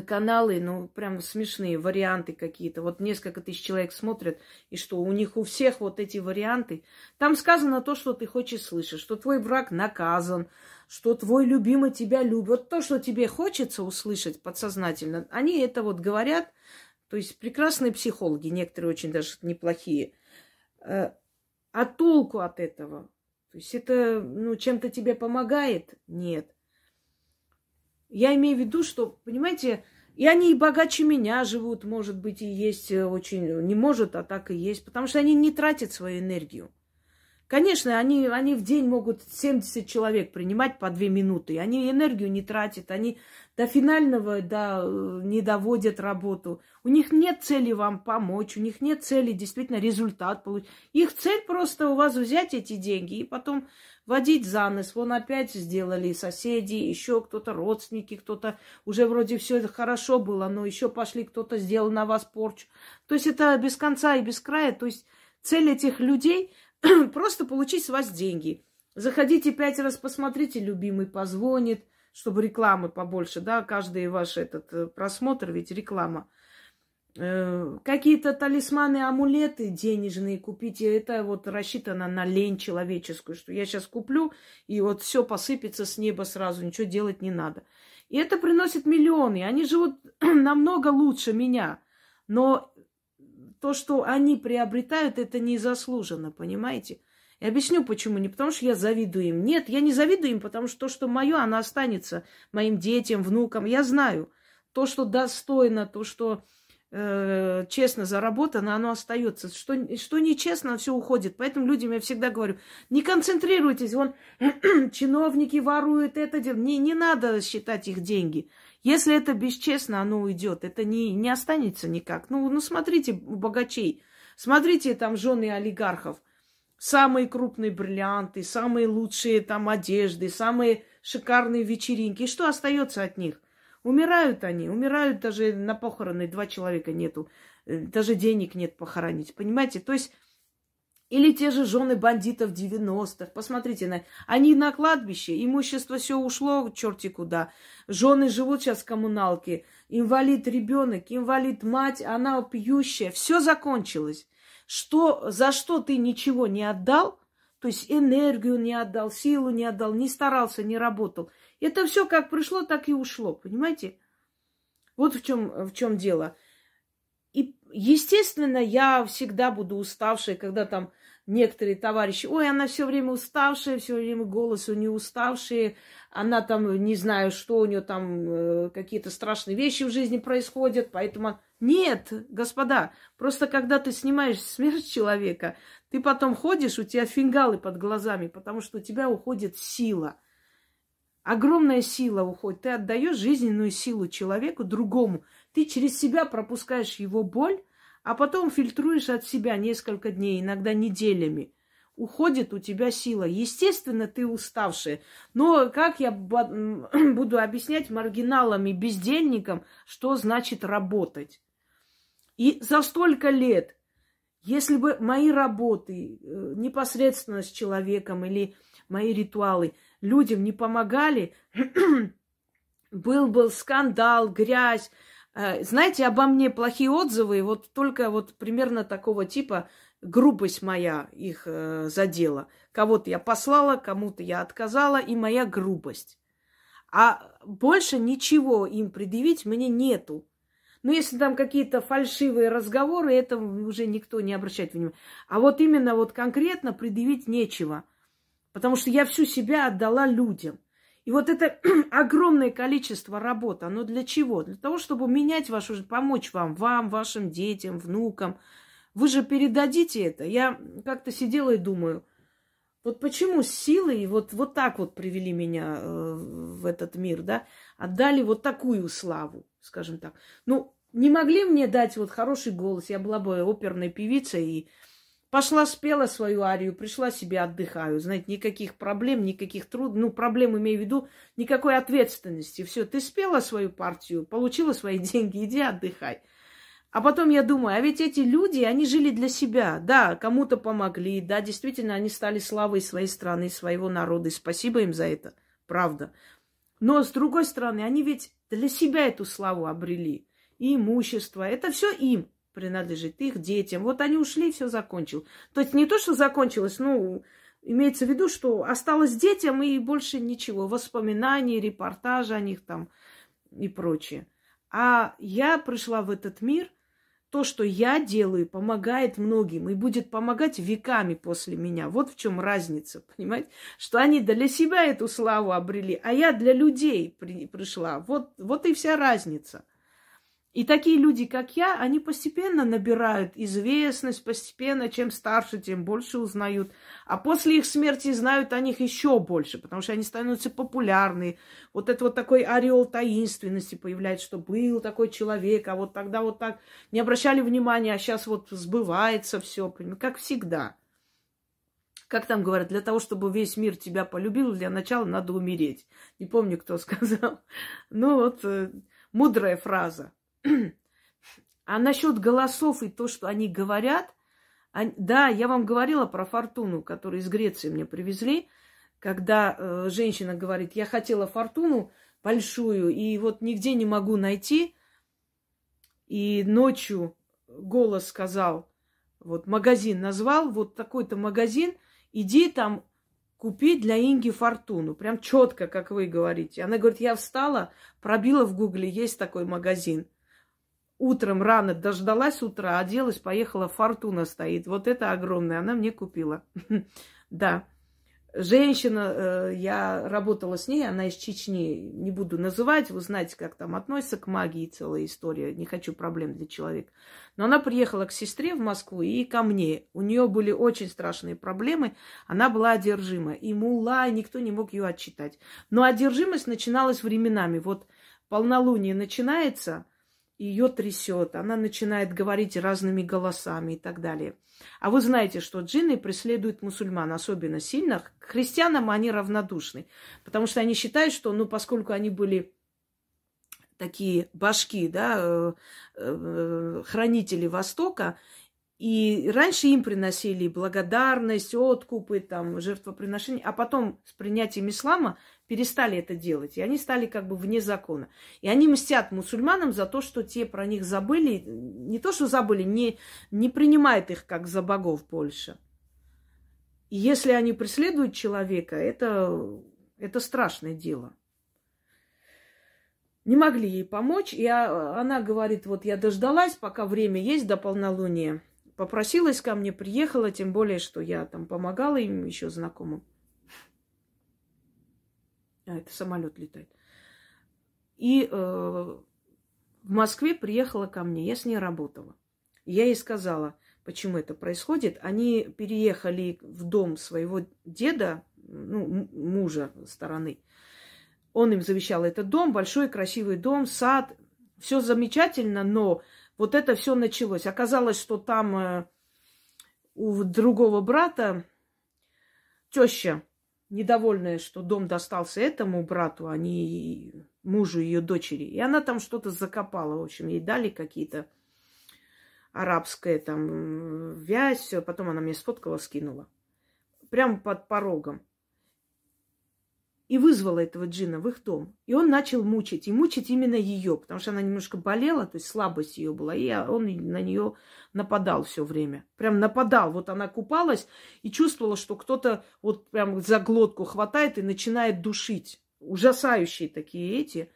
каналы, ну, прям смешные варианты какие-то. Вот несколько тысяч человек смотрят, и что у них у всех вот эти варианты. Там сказано то, что ты хочешь слышать, что твой враг наказан, что твой любимый тебя любит. Вот то, что тебе хочется услышать подсознательно, они это вот говорят. То есть прекрасные психологи, некоторые очень даже неплохие. Э, а толку от этого? То есть это, ну, чем-то тебе помогает? Нет. Я имею в виду, что, понимаете, и они и богаче меня живут, может быть, и есть э, очень... Не может, а так и есть. Потому что они не тратят свою энергию. Конечно, они, они в день могут 70 человек принимать по 2 минуты. Они энергию не тратят, они до финального да, э, не доводят работу. У них нет цели вам помочь, у них нет цели действительно результат получить. Их цель просто у вас взять эти деньги и потом водить за нос. Вон опять сделали соседи, еще кто-то, родственники, кто-то. Уже вроде все это хорошо было, но еще пошли, кто-то сделал на вас порчу. То есть это без конца и без края. То есть цель этих людей просто получить с вас деньги. Заходите пять раз, посмотрите, любимый позвонит, чтобы рекламы побольше, да, каждый ваш этот э, просмотр, ведь реклама. Э, какие-то талисманы, амулеты денежные купите. Это вот рассчитано на лень человеческую, что я сейчас куплю, и вот все посыпется с неба сразу, ничего делать не надо. И это приносит миллионы. Они живут намного лучше меня. Но то, что они приобретают, это незаслуженно, понимаете? И объясню, почему. Не потому, что я завидую им. Нет, я не завидую им, потому что то, что мое, оно останется моим детям, внукам. Я знаю. То, что достойно, то, что э, честно заработано, оно остается. Что, что нечестно, все уходит. Поэтому людям я всегда говорю, не концентрируйтесь, вон чиновники воруют это дело. Не, не надо считать их деньги. Если это бесчестно, оно уйдет. Это не, не останется никак. Ну, ну, смотрите у богачей. Смотрите там жены олигархов. Самые крупные бриллианты, самые лучшие там одежды, самые шикарные вечеринки. И что остается от них? Умирают они, умирают даже на похороны, два человека нету, э, даже денег нет похоронить, понимаете? То есть, или те же жены бандитов 90-х, посмотрите, на, они на кладбище, имущество все ушло черти куда, жены живут сейчас в коммуналке, инвалид ребенок, инвалид мать, она пьющая, все закончилось. Что, за что ты ничего не отдал, то есть энергию не отдал, силу не отдал, не старался, не работал – это все как пришло, так и ушло, понимаете? Вот в чем, в чем дело. Естественно, я всегда буду уставшей, когда там некоторые товарищи, ой, она все время уставшая, все время голос у нее уставший, она там, не знаю, что у нее там, э, какие-то страшные вещи в жизни происходят, поэтому... Нет, господа, просто когда ты снимаешь смерть человека, ты потом ходишь, у тебя фингалы под глазами, потому что у тебя уходит сила – Огромная сила уходит. Ты отдаешь жизненную силу человеку, другому. Ты через себя пропускаешь его боль, а потом фильтруешь от себя несколько дней, иногда неделями. Уходит у тебя сила. Естественно, ты уставшая. Но как я буду объяснять маргиналам и бездельникам, что значит работать? И за столько лет, если бы мои работы э, непосредственно с человеком или мои ритуалы – людям не помогали, был был скандал, грязь. Э, знаете, обо мне плохие отзывы, вот только вот примерно такого типа грубость моя их э, задела. Кого-то я послала, кому-то я отказала, и моя грубость. А больше ничего им предъявить мне нету. Ну, если там какие-то фальшивые разговоры, это уже никто не обращает внимания. А вот именно вот конкретно предъявить нечего. Потому что я всю себя отдала людям. И вот это огромное количество работы, оно для чего? Для того, чтобы менять вашу жизнь, помочь вам, вам, вашим детям, внукам. Вы же передадите это. Я как-то сидела и думаю, вот почему силой вот, вот так вот привели меня э, в этот мир, да? Отдали вот такую славу, скажем так. Ну, не могли мне дать вот хороший голос. Я была бы оперной певицей и Пошла, спела свою арию, пришла себе отдыхаю. Знаете, никаких проблем, никаких труд... Ну, проблем имею в виду, никакой ответственности. Все, ты спела свою партию, получила свои деньги, иди отдыхай. А потом я думаю, а ведь эти люди, они жили для себя. Да, кому-то помогли, да, действительно, они стали славой своей страны, своего народа. И спасибо им за это, правда. Но, с другой стороны, они ведь для себя эту славу обрели. И имущество, это все им принадлежит их детям. Вот они ушли, все закончил. То есть не то, что закончилось, ну, имеется в виду, что осталось детям и больше ничего. Воспоминаний, репортажи о них там и прочее. А я пришла в этот мир, то, что я делаю, помогает многим и будет помогать веками после меня. Вот в чем разница, понимаете? Что они для себя эту славу обрели, а я для людей при, пришла. Вот, вот и вся разница. И такие люди, как я, они постепенно набирают известность, постепенно, чем старше, тем больше узнают. А после их смерти знают о них еще больше, потому что они становятся популярны. Вот это вот такой ореол таинственности появляется, что был такой человек, а вот тогда вот так не обращали внимания, а сейчас вот сбывается все, как всегда. Как там говорят, для того, чтобы весь мир тебя полюбил, для начала надо умереть. Не помню, кто сказал. Ну вот, э, мудрая фраза. А насчет голосов и то, что они говорят, они, да, я вам говорила про фортуну, которую из Греции мне привезли, когда э, женщина говорит, я хотела фортуну большую, и вот нигде не могу найти. И ночью голос сказал, вот магазин назвал, вот такой-то магазин, иди там купи для Инги фортуну. Прям четко, как вы говорите. Она говорит, я встала, пробила в гугле, есть такой магазин утром рано дождалась утра, оделась, поехала, фортуна стоит. Вот это огромная, она мне купила. Да. Женщина, э, я работала с ней, она из Чечни, не буду называть, вы знаете, как там относится к магии целая история, не хочу проблем для человека. Но она приехала к сестре в Москву и ко мне. У нее были очень страшные проблемы, она была одержима. И мула, никто не мог ее отчитать. Но одержимость начиналась временами. Вот полнолуние начинается – ее трясет, она начинает говорить разными голосами и так далее. А вы знаете, что джинны преследуют мусульман особенно сильно. К христианам они равнодушны, потому что они считают, что, ну, поскольку они были такие башки, да, э, э, хранители Востока, и раньше им приносили благодарность, откупы, там, жертвоприношения, а потом с принятием ислама перестали это делать, и они стали как бы вне закона. И они мстят мусульманам за то, что те про них забыли, не то, что забыли, не, не принимают их как за богов больше. И если они преследуют человека, это, это страшное дело. Не могли ей помочь, и она говорит, вот я дождалась, пока время есть до полнолуния, попросилась ко мне, приехала, тем более, что я там помогала им еще знакомым. А, это самолет летает. И э, в Москве приехала ко мне, я с ней работала. Я ей сказала, почему это происходит. Они переехали в дом своего деда, ну, мужа стороны. Он им завещал этот дом, большой красивый дом, сад. Все замечательно, но вот это все началось. Оказалось, что там э, у другого брата теща, недовольная, что дом достался этому брату, а не мужу ее дочери. И она там что-то закопала. В общем, ей дали какие-то арабское там вязь, все. Потом она мне сфоткала, скинула. Прямо под порогом и вызвала этого джина в их дом. И он начал мучить, и мучить именно ее, потому что она немножко болела, то есть слабость ее была, и он на нее нападал все время. Прям нападал. Вот она купалась и чувствовала, что кто-то вот прям за глотку хватает и начинает душить. Ужасающие такие эти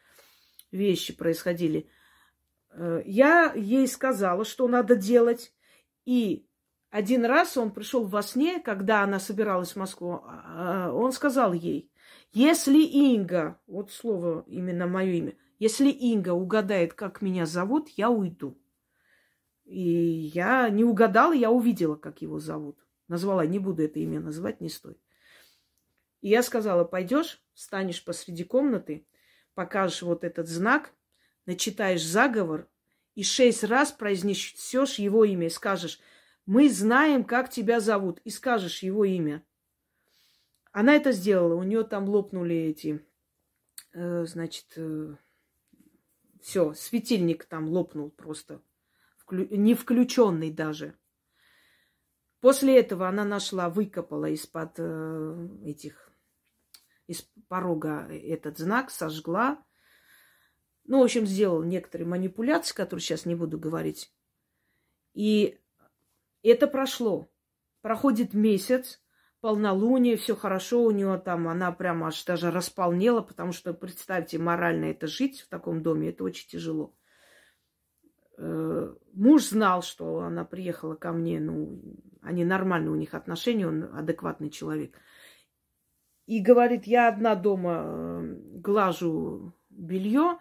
вещи происходили. Э, я ей сказала, что надо делать. И один раз он пришел во сне, когда она собиралась в Москву, а, а, он сказал ей, если Инга, вот слово именно мое имя, если Инга угадает, как меня зовут, я уйду. И я не угадала, я увидела, как его зовут. Назвала, не буду это имя называть, не стоит. И я сказала, пойдешь, станешь посреди комнаты, покажешь вот этот знак, начитаешь заговор и шесть раз произнесешь его имя и скажешь, мы знаем, как тебя зовут, и скажешь его имя. Она это сделала, у нее там лопнули эти, э, значит, э, все, светильник там лопнул просто, вклю... не включенный даже. После этого она нашла, выкопала из-под э, этих, из порога этот знак, сожгла. Ну, в общем, сделала некоторые манипуляции, которые сейчас не буду говорить. И это прошло. Проходит месяц, полнолуние, все хорошо у нее там, она прямо аж даже располнела, потому что, представьте, морально это жить в таком доме, это очень тяжело. Э, муж знал, что она приехала ко мне, ну, они нормальные у них отношения, он адекватный человек. И говорит, я одна дома э, глажу белье,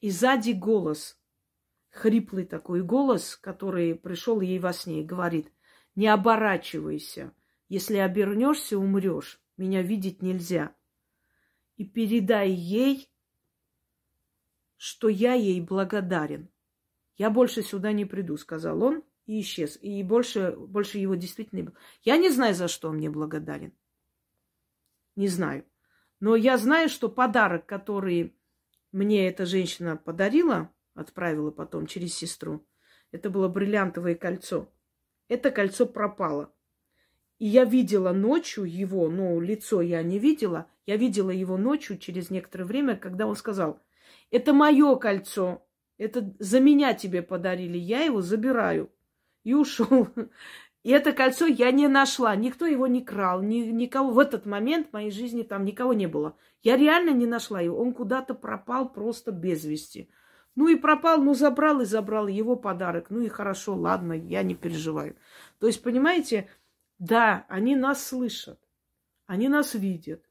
и сзади голос, хриплый такой голос, который пришел ей во сне, и говорит, не оборачивайся, если обернешься, умрешь, меня видеть нельзя. И передай ей, что я ей благодарен. Я больше сюда не приду, сказал он и исчез. И больше, больше его действительно не было. Я не знаю, за что он мне благодарен. Не знаю. Но я знаю, что подарок, который мне эта женщина подарила, отправила потом через сестру, это было бриллиантовое кольцо. Это кольцо пропало. И я видела ночью его, но лицо я не видела. Я видела его ночью через некоторое время, когда он сказал, это мое кольцо, это за меня тебе подарили, я его забираю. И ушел. И это кольцо я не нашла. Никто его не крал. Ни, никого в этот момент в моей жизни там никого не было. Я реально не нашла его. Он куда-то пропал просто без вести. Ну и пропал, ну забрал и забрал его подарок. Ну и хорошо, ладно, я не переживаю. То есть, понимаете, да, они нас слышат. Они нас видят.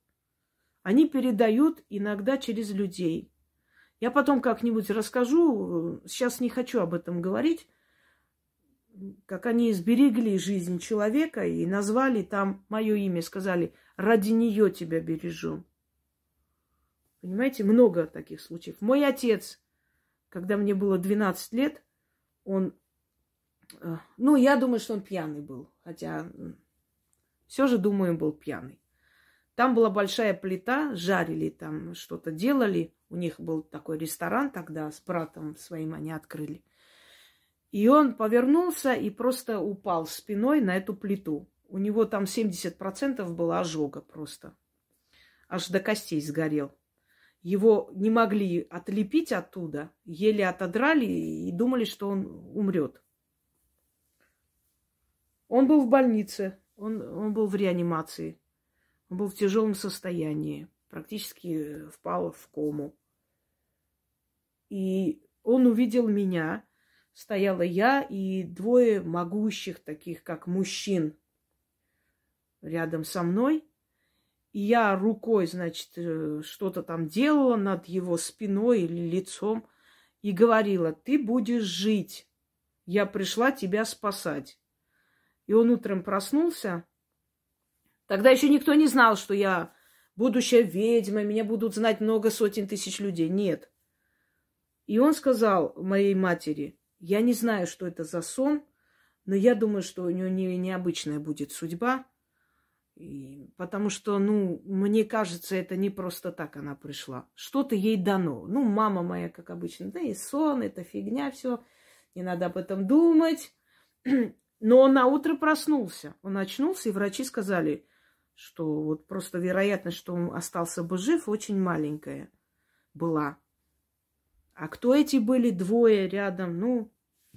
Они передают иногда через людей. Я потом как-нибудь расскажу, сейчас не хочу об этом говорить, как они сберегли жизнь человека и назвали там мое имя, сказали, ради нее тебя бережем. Понимаете, много таких случаев. Мой отец, когда мне было 12 лет, он, э, ну, я думаю, что он пьяный был, хотя все же, думаю, был пьяный. Там была большая плита, жарили там, что-то делали. У них был такой ресторан тогда, с братом своим они открыли. И он повернулся и просто упал спиной на эту плиту. У него там 70% было ожога просто. Аж до костей сгорел. Его не могли отлепить оттуда, еле отодрали и думали, что он умрет. Он был в больнице, он, он был в реанимации. Он был в тяжелом состоянии, практически впал в кому. И он увидел меня, стояла я и двое могущих, таких как мужчин, рядом со мной. И я рукой, значит, э, что-то там делала над его спиной или лицом и говорила, ты будешь жить. Я пришла тебя спасать. И он утром проснулся, Тогда еще никто не знал, что я будущая ведьма, меня будут знать много сотен тысяч людей. Нет. И он сказал моей матери, я не знаю, что это за сон, но я думаю, что у нее не, необычная будет судьба. И, потому что, ну, мне кажется, это не просто так она пришла. Что-то ей дано. Ну, мама моя, как обычно, да и сон, это фигня, все. Не надо об этом думать. Но он на утро проснулся. Он очнулся, и врачи сказали, что вот просто вероятность, что он остался бы жив, очень маленькая была. А кто эти были двое рядом, ну,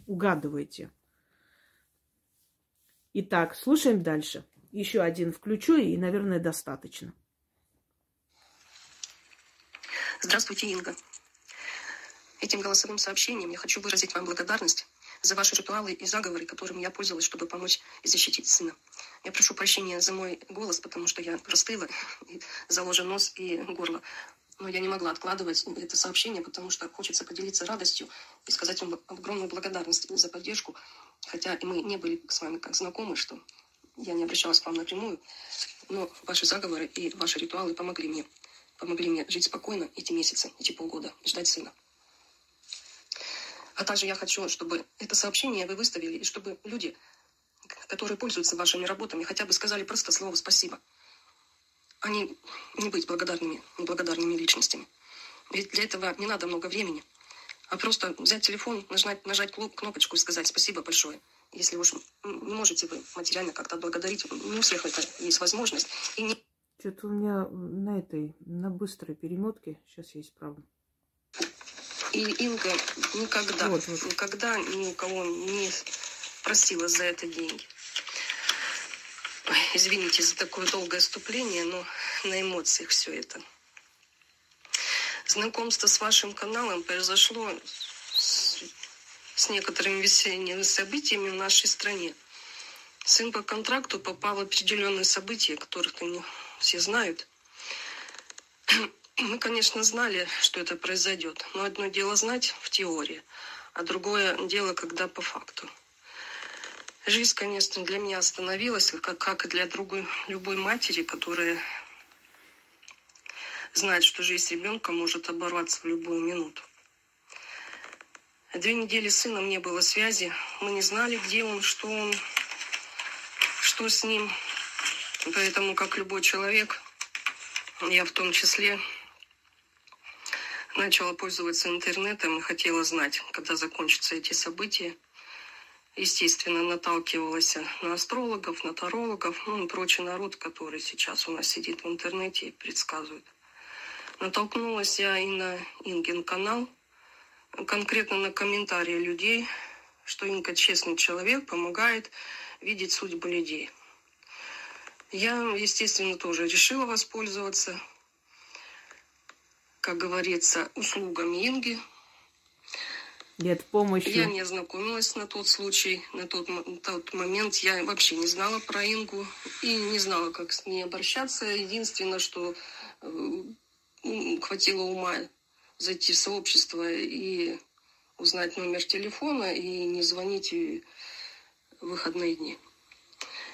угадывайте. Итак, слушаем дальше. Еще один включу, и, наверное, достаточно. Здравствуйте, Инга. Этим голосовым сообщением я хочу выразить вам благодарность за ваши ритуалы и заговоры, которыми я пользовалась, чтобы помочь и защитить сына. Я прошу прощения за мой голос, потому что я простыла, заложен нос и горло. Но я не могла откладывать это сообщение, потому что хочется поделиться радостью и сказать вам огромную благодарность за поддержку. Хотя и мы не были с вами как знакомы, что я не обращалась к вам напрямую, но ваши заговоры и ваши ритуалы помогли мне. Помогли мне жить спокойно эти месяцы, эти полгода, ждать сына. А также я хочу, чтобы это сообщение вы выставили, и чтобы люди, которые пользуются вашими работами, хотя бы сказали просто слово «спасибо». Они не быть благодарными, неблагодарными личностями. Ведь для этого не надо много времени. А просто взять телефон, нажать, нажать кнопочку и сказать «спасибо большое». Если уж не можете вы материально как-то отблагодарить, не у всех это есть возможность. И не... Что-то у меня на этой, на быстрой перемотке, сейчас я исправлю. И Инга никогда, вот, вот. никогда ни у кого не просила за это деньги. Ой, извините за такое долгое вступление, но на эмоциях все это. Знакомство с вашим каналом произошло с, с некоторыми весенними событиями в нашей стране. Сын по контракту попал в определенные события, которых не все знают. Мы, конечно, знали, что это произойдет, но одно дело знать в теории, а другое дело, когда по факту. Жизнь, конечно, для меня остановилась, как, как и для другой, любой матери, которая знает, что жизнь ребенка может оборваться в любую минуту. Две недели с сыном не было связи. Мы не знали, где он, что он, что с ним. Поэтому, как любой человек, я в том числе начала пользоваться интернетом и хотела знать, когда закончатся эти события. Естественно, наталкивалась на астрологов, на тарологов, ну и прочий народ, который сейчас у нас сидит в интернете и предсказывает. Натолкнулась я и на Ингин канал, конкретно на комментарии людей, что Инка честный человек, помогает видеть судьбу людей. Я, естественно, тоже решила воспользоваться как говорится, услугами Инги. Нет, помощью. Я не ознакомилась на тот случай, на тот, на тот момент. Я вообще не знала про Ингу и не знала, как с ней обращаться. Единственное, что э, хватило ума зайти в сообщество и узнать номер телефона и не звонить в выходные дни.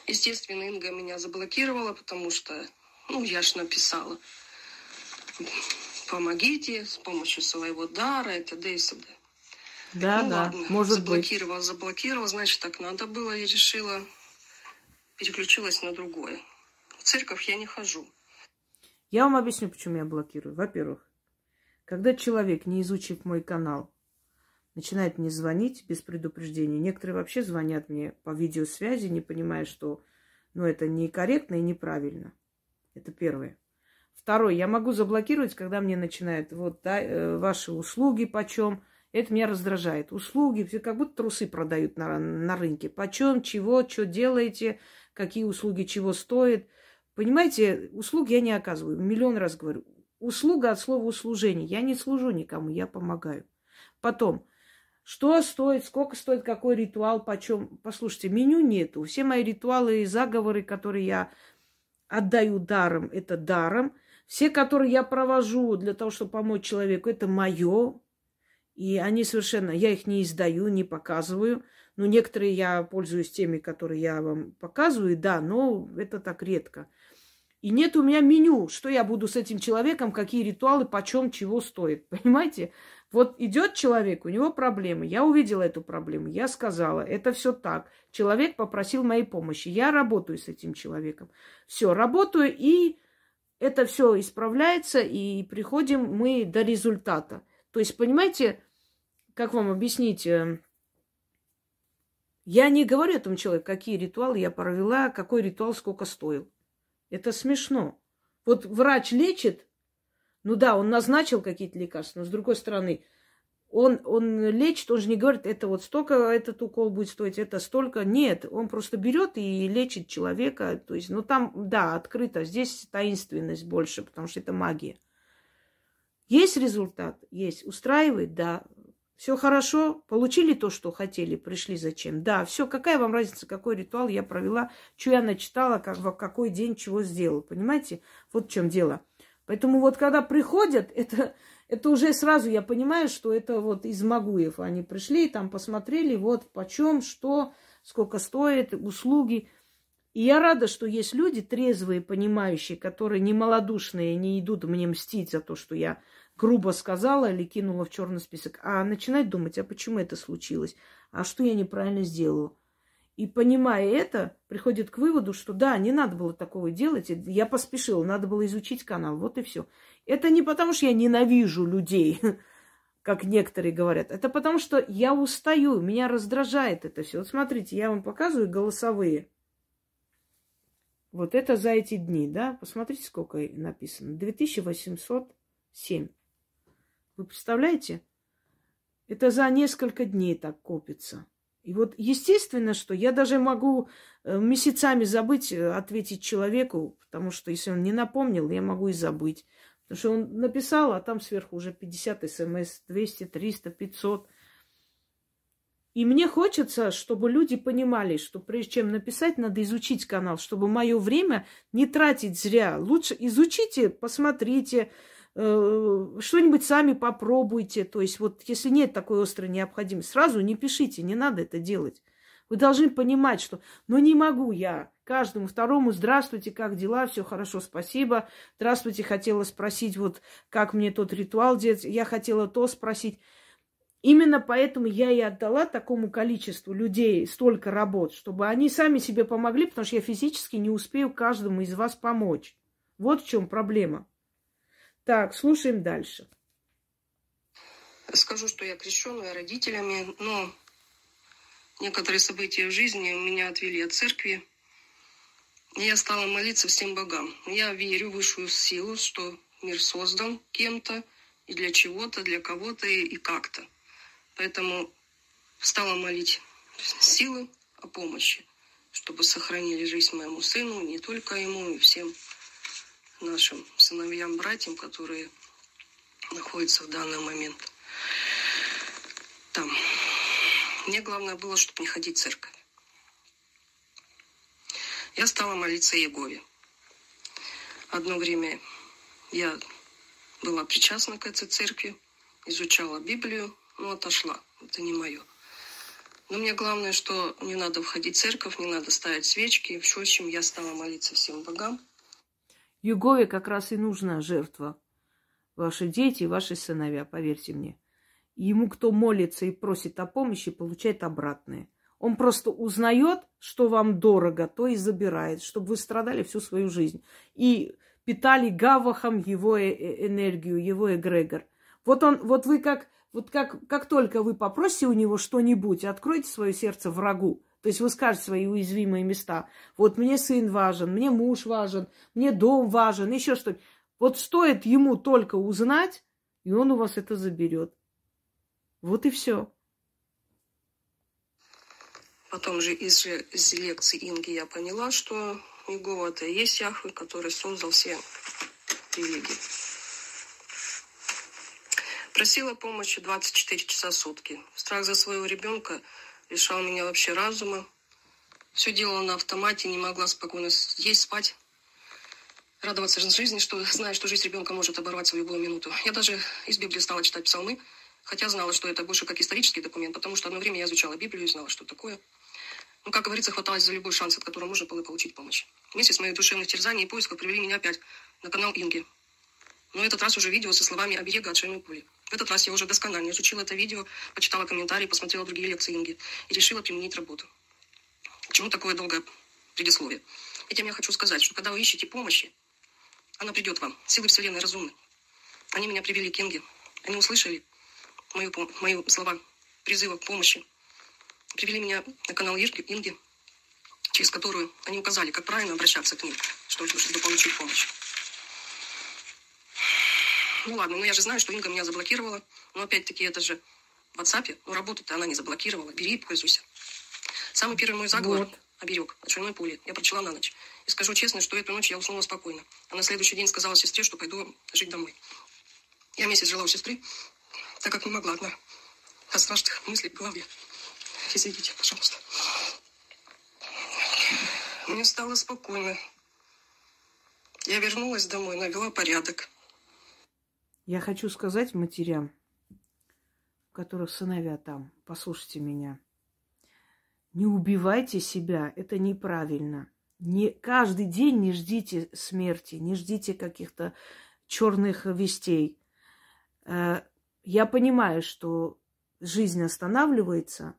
Естественно, Инга меня заблокировала, потому что, ну, я ж написала помогите с помощью своего дара и т.д. и т.д. Да, ну, да, ладно, может заблокировал, быть. Заблокировал, значит, так надо было, и решила, переключилась на другое. В церковь я не хожу. Я вам объясню, почему я блокирую. Во-первых, когда человек, не изучив мой канал, начинает мне звонить без предупреждения, некоторые вообще звонят мне по видеосвязи, не понимая, что ну, это некорректно и неправильно. Это первое. Второе, я могу заблокировать, когда мне начинают, вот, да, э, ваши услуги почем. Это меня раздражает. Услуги, все как будто трусы продают на, на рынке. Почем, чего, что делаете, какие услуги чего стоят. Понимаете, услуг я не оказываю. Миллион раз говорю. Услуга от слова услужение. Я не служу никому, я помогаю. Потом, что стоит, сколько стоит, какой ритуал, почем. Послушайте, меню нету. Все мои ритуалы и заговоры, которые я отдаю даром, это даром – все, которые я провожу для того, чтобы помочь человеку, это мое. И они совершенно, я их не издаю, не показываю. Но некоторые я пользуюсь теми, которые я вам показываю, да, но это так редко. И нет у меня меню, что я буду с этим человеком, какие ритуалы, почем, чего стоит. Понимаете? Вот идет человек, у него проблемы. Я увидела эту проблему, я сказала, это все так. Человек попросил моей помощи. Я работаю с этим человеком. Все, работаю и это все исправляется, и приходим мы до результата. То есть, понимаете, как вам объяснить, э, я не говорю этому человеку, какие ритуалы я провела, какой ритуал сколько стоил. Это смешно. Вот врач лечит, ну да, он назначил какие-то лекарства, но с другой стороны, он, он лечит, он же не говорит, это вот столько этот укол будет стоить, это столько. Нет, он просто берет и лечит человека. То есть, ну там, да, открыто. Здесь таинственность больше, потому что это магия. Есть результат? Есть. Устраивает? Да. Все хорошо, получили то, что хотели, пришли зачем. Да, все, какая вам разница, какой ритуал я провела, что я начитала, как, в какой день чего сделала, понимаете? Вот в чем дело. Поэтому вот когда приходят, это, это уже сразу я понимаю, что это вот из Магуев. Они пришли, там посмотрели, вот почем, что, сколько стоит, услуги. И я рада, что есть люди трезвые, понимающие, которые не малодушные, не идут мне мстить за то, что я грубо сказала или кинула в черный список, а начинать думать, а почему это случилось, а что я неправильно сделала. И понимая это, приходит к выводу, что да, не надо было такого делать, я поспешила, надо было изучить канал, вот и все. Это не потому, что я ненавижу людей, как некоторые говорят, это потому, что я устаю, меня раздражает это все. Вот смотрите, я вам показываю голосовые. Вот это за эти дни, да, посмотрите, сколько написано. 2807. Вы представляете? Это за несколько дней так копится. И вот естественно, что я даже могу э, месяцами забыть э, ответить человеку, потому что если он не напомнил, я могу и забыть. Потому что он написал, а там сверху уже 50 смс, 200, 300, 500. И мне хочется, чтобы люди понимали, что прежде чем написать, надо изучить канал, чтобы мое время не тратить зря. Лучше изучите, посмотрите, что-нибудь сами попробуйте. То есть вот если нет такой острой необходимости, сразу не пишите, не надо это делать. Вы должны понимать, что ну не могу я каждому второму здравствуйте, как дела, все хорошо, спасибо. Здравствуйте, хотела спросить, вот как мне тот ритуал делать, я хотела то спросить. Именно поэтому я и отдала такому количеству людей столько работ, чтобы они сами себе помогли, потому что я физически не успею каждому из вас помочь. Вот в чем проблема. Так, слушаем дальше. Скажу, что я крещенная родителями, но некоторые события в жизни меня отвели от церкви. Я стала молиться всем богам. Я верю в высшую силу, что мир создан кем-то и для чего-то, для кого-то и как-то. Поэтому стала молить силы о помощи, чтобы сохранили жизнь моему сыну, не только ему, и всем нашим сыновьям, братьям, которые находятся в данный момент там. Мне главное было, чтобы не ходить в церковь. Я стала молиться Егове. Одно время я была причастна к этой церкви, изучала Библию, но отошла. Это не мое. Но мне главное, что не надо входить в церковь, не надо ставить свечки. В общем, я стала молиться всем богам. Югове как раз и нужна жертва. Ваши дети, ваши сыновья, поверьте мне. Ему, кто молится и просит о помощи, получает обратное. Он просто узнает, что вам дорого, то и забирает, чтобы вы страдали всю свою жизнь. И питали гавахом его э, э, энергию, его эгрегор. Вот он, вот вы как, вот как, как только вы попросите у него что-нибудь, откройте свое сердце врагу, то есть вы скажете свои уязвимые места. Вот мне сын важен, мне муж важен, мне дом важен, еще что-то. Вот стоит ему только узнать, и он у вас это заберет. Вот и все. Потом же из, из лекции Инги я поняла, что Иегова это и есть Яхве, который создал все религии. Просила помощи 24 часа в сутки. Страх за своего ребенка – лишал меня вообще разума. Все делала на автомате, не могла спокойно есть, спать, радоваться жизни, что зная, что жизнь ребенка может оборваться в любую минуту. Я даже из Библии стала читать псалмы, хотя знала, что это больше как исторический документ, потому что одно время я изучала Библию и знала, что такое. Ну, как говорится, хваталось за любой шанс, от которого можно было получить помощь. Месяц моих душевных терзаний и поисков привели меня опять на канал Инги. Но этот раз уже видео со словами «Оберега от шейной пули». В этот раз я уже досконально изучила это видео, почитала комментарии, посмотрела другие лекции Инги и решила применить работу. К чему такое долгое предисловие? Этим я хочу сказать, что когда вы ищете помощи, она придет вам. Силы Вселенной разумны. Они меня привели к Инге. Они услышали мою, мои слова призыва к помощи. Привели меня на канал Инги, через которую они указали, как правильно обращаться к ним, чтобы, чтобы получить помощь. Ну ладно, ну я же знаю, что Инга меня заблокировала. Но опять-таки это же в WhatsApp. Ну работу-то она не заблокировала. Бери и пользуйся. Самый первый мой заговор вот. оберег от шальной пули. Я прочла на ночь. И скажу честно, что эту ночь я уснула спокойно. А на следующий день сказала сестре, что пойду жить домой. Я месяц жила у сестры, так как не могла одна. столько страшных мыслей в голове. Извините, пожалуйста. Мне стало спокойно. Я вернулась домой, навела порядок. Я хочу сказать матерям, у которых сыновья там, послушайте меня. Не убивайте себя, это неправильно. Не, каждый день не ждите смерти, не ждите каких-то черных вестей. Э, я понимаю, что жизнь останавливается.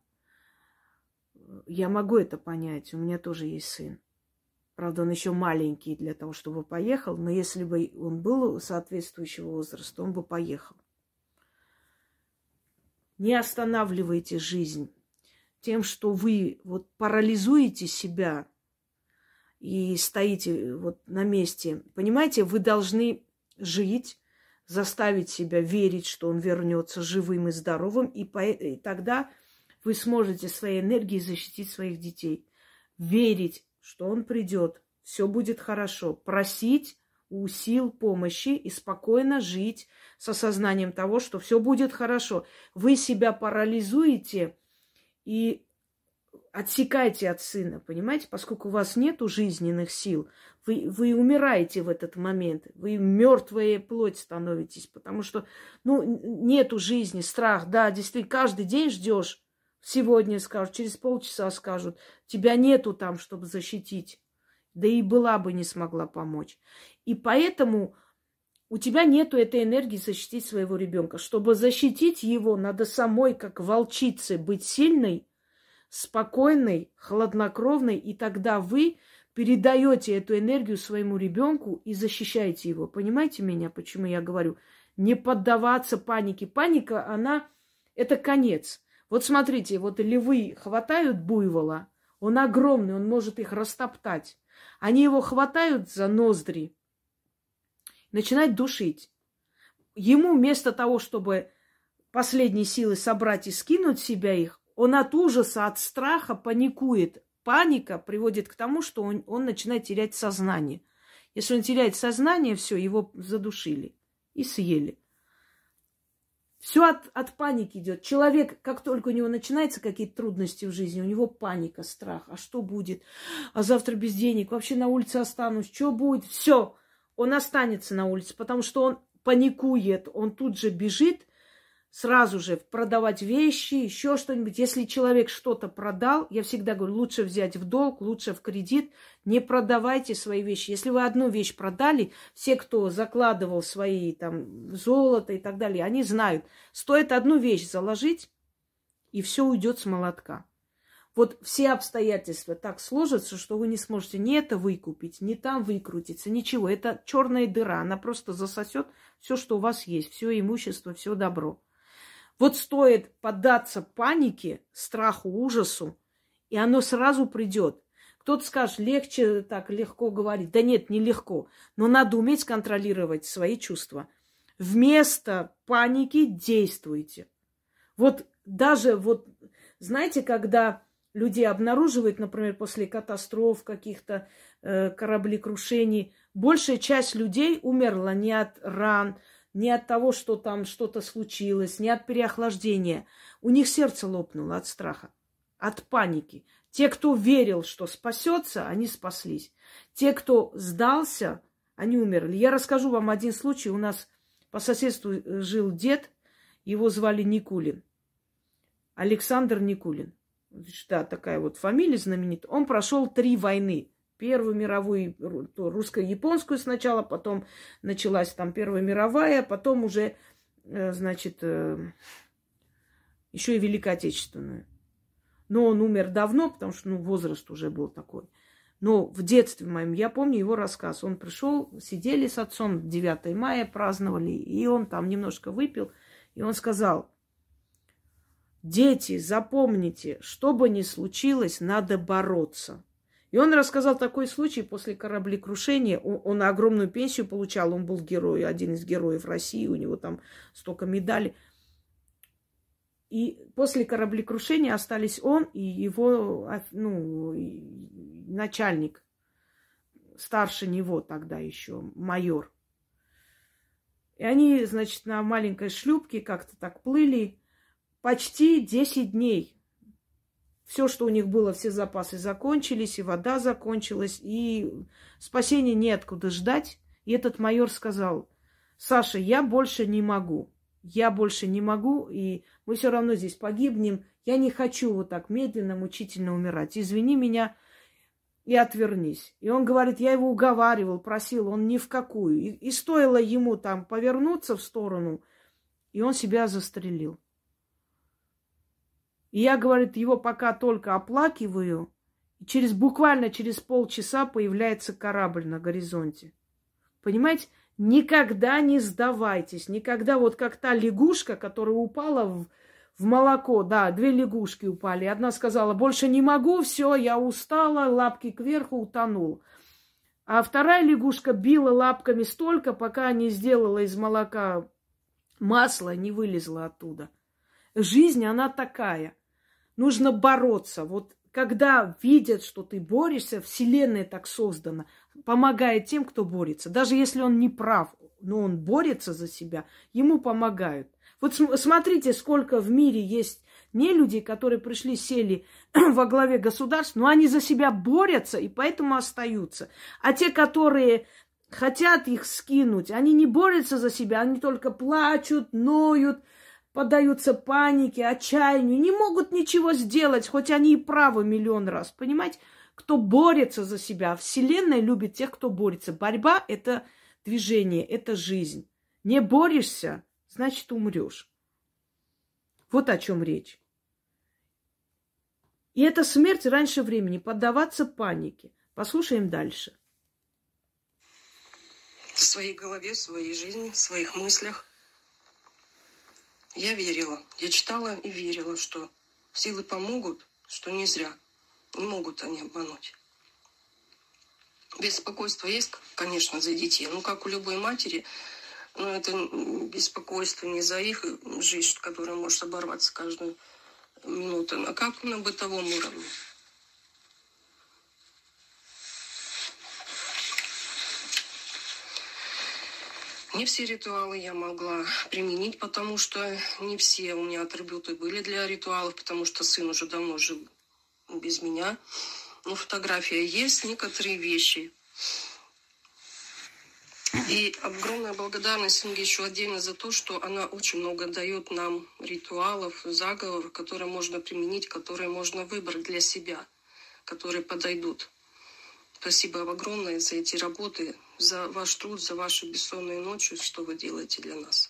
Я могу это понять. У меня тоже есть сын. Правда, он еще маленький для того, чтобы поехал, но если бы он был соответствующего возраста, он бы поехал. Не останавливайте жизнь тем, что вы вот парализуете себя и стоите вот на месте. Понимаете, вы должны жить, заставить себя верить, что он вернется живым и здоровым, и, по... и тогда вы сможете своей энергией защитить своих детей. Верить что он придет, все будет хорошо. Просить у сил помощи и спокойно жить с осознанием того, что все будет хорошо. Вы себя парализуете и отсекаете от сына, понимаете? Поскольку у вас нет жизненных сил, вы, вы умираете в этот момент, вы мертвая плоть становитесь, потому что, ну, нету жизни, страх, да, действительно, каждый день ждешь Сегодня скажут, через полчаса скажут, тебя нету там, чтобы защитить. Да и была бы не смогла помочь. И поэтому у тебя нету этой энергии защитить своего ребенка. Чтобы защитить его, надо самой, как волчице, быть сильной, спокойной, хладнокровной, и тогда вы передаете эту энергию своему ребенку и защищаете его. Понимаете меня, почему я говорю? Не поддаваться панике. Паника, она, это конец. Вот смотрите, вот львы хватают буйвола, он огромный, он может их растоптать. Они его хватают за ноздри, начинают душить. Ему вместо того, чтобы последние силы собрать и скинуть себя их, он от ужаса, от страха паникует. Паника приводит к тому, что он, он начинает терять сознание. Если он теряет сознание, все, его задушили и съели. Все от, от паники идет. Человек, как только у него начинаются какие-то трудности в жизни, у него паника, страх. А что будет? А завтра без денег, вообще на улице останусь. Что будет? Все, он останется на улице, потому что он паникует, он тут же бежит сразу же продавать вещи, еще что-нибудь. Если человек что-то продал, я всегда говорю, лучше взять в долг, лучше в кредит, не продавайте свои вещи. Если вы одну вещь продали, все, кто закладывал свои там золото и так далее, они знают, стоит одну вещь заложить, и все уйдет с молотка. Вот все обстоятельства так сложатся, что вы не сможете ни это выкупить, ни там выкрутиться, ничего. Это черная дыра, она просто засосет все, что у вас есть, все имущество, все добро. Вот стоит поддаться панике, страху, ужасу, и оно сразу придет. Кто-то скажет, легче так легко говорить. Да нет, не легко. Но надо уметь контролировать свои чувства. Вместо паники действуйте. Вот даже вот, знаете, когда люди обнаруживают, например, после катастроф каких-то э, кораблекрушений, большая часть людей умерла не от ран, не от того, что там что-то случилось, не от переохлаждения. У них сердце лопнуло от страха, от паники. Те, кто верил, что спасется, они спаслись. Те, кто сдался, они умерли. Я расскажу вам один случай. У нас по соседству э, жил дед, его звали Никулин. Александр Никулин. Да, такая вот фамилия знаменитая. Он прошел три войны. Первую мировую, русско-японскую сначала, потом началась там Первая мировая, потом уже, э, значит, э, еще и Великая Отечественная. Но он умер давно, потому что ну, возраст уже был такой. Но в детстве моем, я помню его рассказ. Он пришел, сидели с отцом 9 мая, праздновали, и он там немножко выпил, и он сказал, дети, запомните, что бы ни случилось, надо бороться. И он рассказал такой случай после кораблекрушения. Он, он огромную пенсию получал, он был герой, один из героев России, у него там столько медалей. И после кораблекрушения остались он и его ну, начальник, старше него тогда еще, майор. И они, значит, на маленькой шлюпке как-то так плыли, почти 10 дней. Все, что у них было, все запасы закончились, и вода закончилась, и спасения неоткуда ждать. И этот майор сказал, Саша, я больше не могу. Я больше не могу, и мы все равно здесь погибнем. Я не хочу вот так медленно, мучительно умирать. Извини меня и отвернись. И он говорит, я его уговаривал, просил, он ни в какую. И, и стоило ему там повернуться в сторону, и он себя застрелил. И я, говорит, его пока только оплакиваю, и через буквально через полчаса появляется корабль на горизонте. Понимаете, никогда не сдавайтесь, никогда вот как та лягушка, которая упала в, в молоко, да, две лягушки упали. Одна сказала, больше не могу, все, я устала, лапки кверху, утонул. А вторая лягушка била лапками столько, пока не сделала из молока масло, не вылезла оттуда. Жизнь, она такая. Нужно бороться. Вот когда видят, что ты борешься, Вселенная так создана, помогает тем, кто борется. Даже если он не прав, но он борется за себя, ему помогают. Вот смотрите, сколько в мире есть не люди, которые пришли, сели во главе государств, но они за себя борются и поэтому остаются. А те, которые хотят их скинуть, они не борются за себя, они только плачут, ноют, поддаются панике, отчаянию, не могут ничего сделать, хоть они и правы миллион раз. Понимаете, кто борется за себя. Вселенная любит тех, кто борется. Борьба – это движение, это жизнь. Не борешься, значит, умрешь. Вот о чем речь. И это смерть раньше времени, поддаваться панике. Послушаем дальше. В своей голове, в своей жизни, в своих мыслях я верила. Я читала и верила, что силы помогут, что не зря. Не могут они обмануть. Беспокойство есть, конечно, за детей. Ну, как у любой матери, но это беспокойство не за их жизнь, которая может оборваться каждую минуту, а как на бытовом уровне. Не все ритуалы я могла применить, потому что не все у меня атрибуты были для ритуалов, потому что сын уже давно жил без меня. Но фотография есть, некоторые вещи. И огромная благодарность Инге еще отдельно за то, что она очень много дает нам ритуалов, заговоров, которые можно применить, которые можно выбрать для себя, которые подойдут. Спасибо вам огромное за эти работы, за ваш труд, за ваши бессонные ночи, что вы делаете для нас.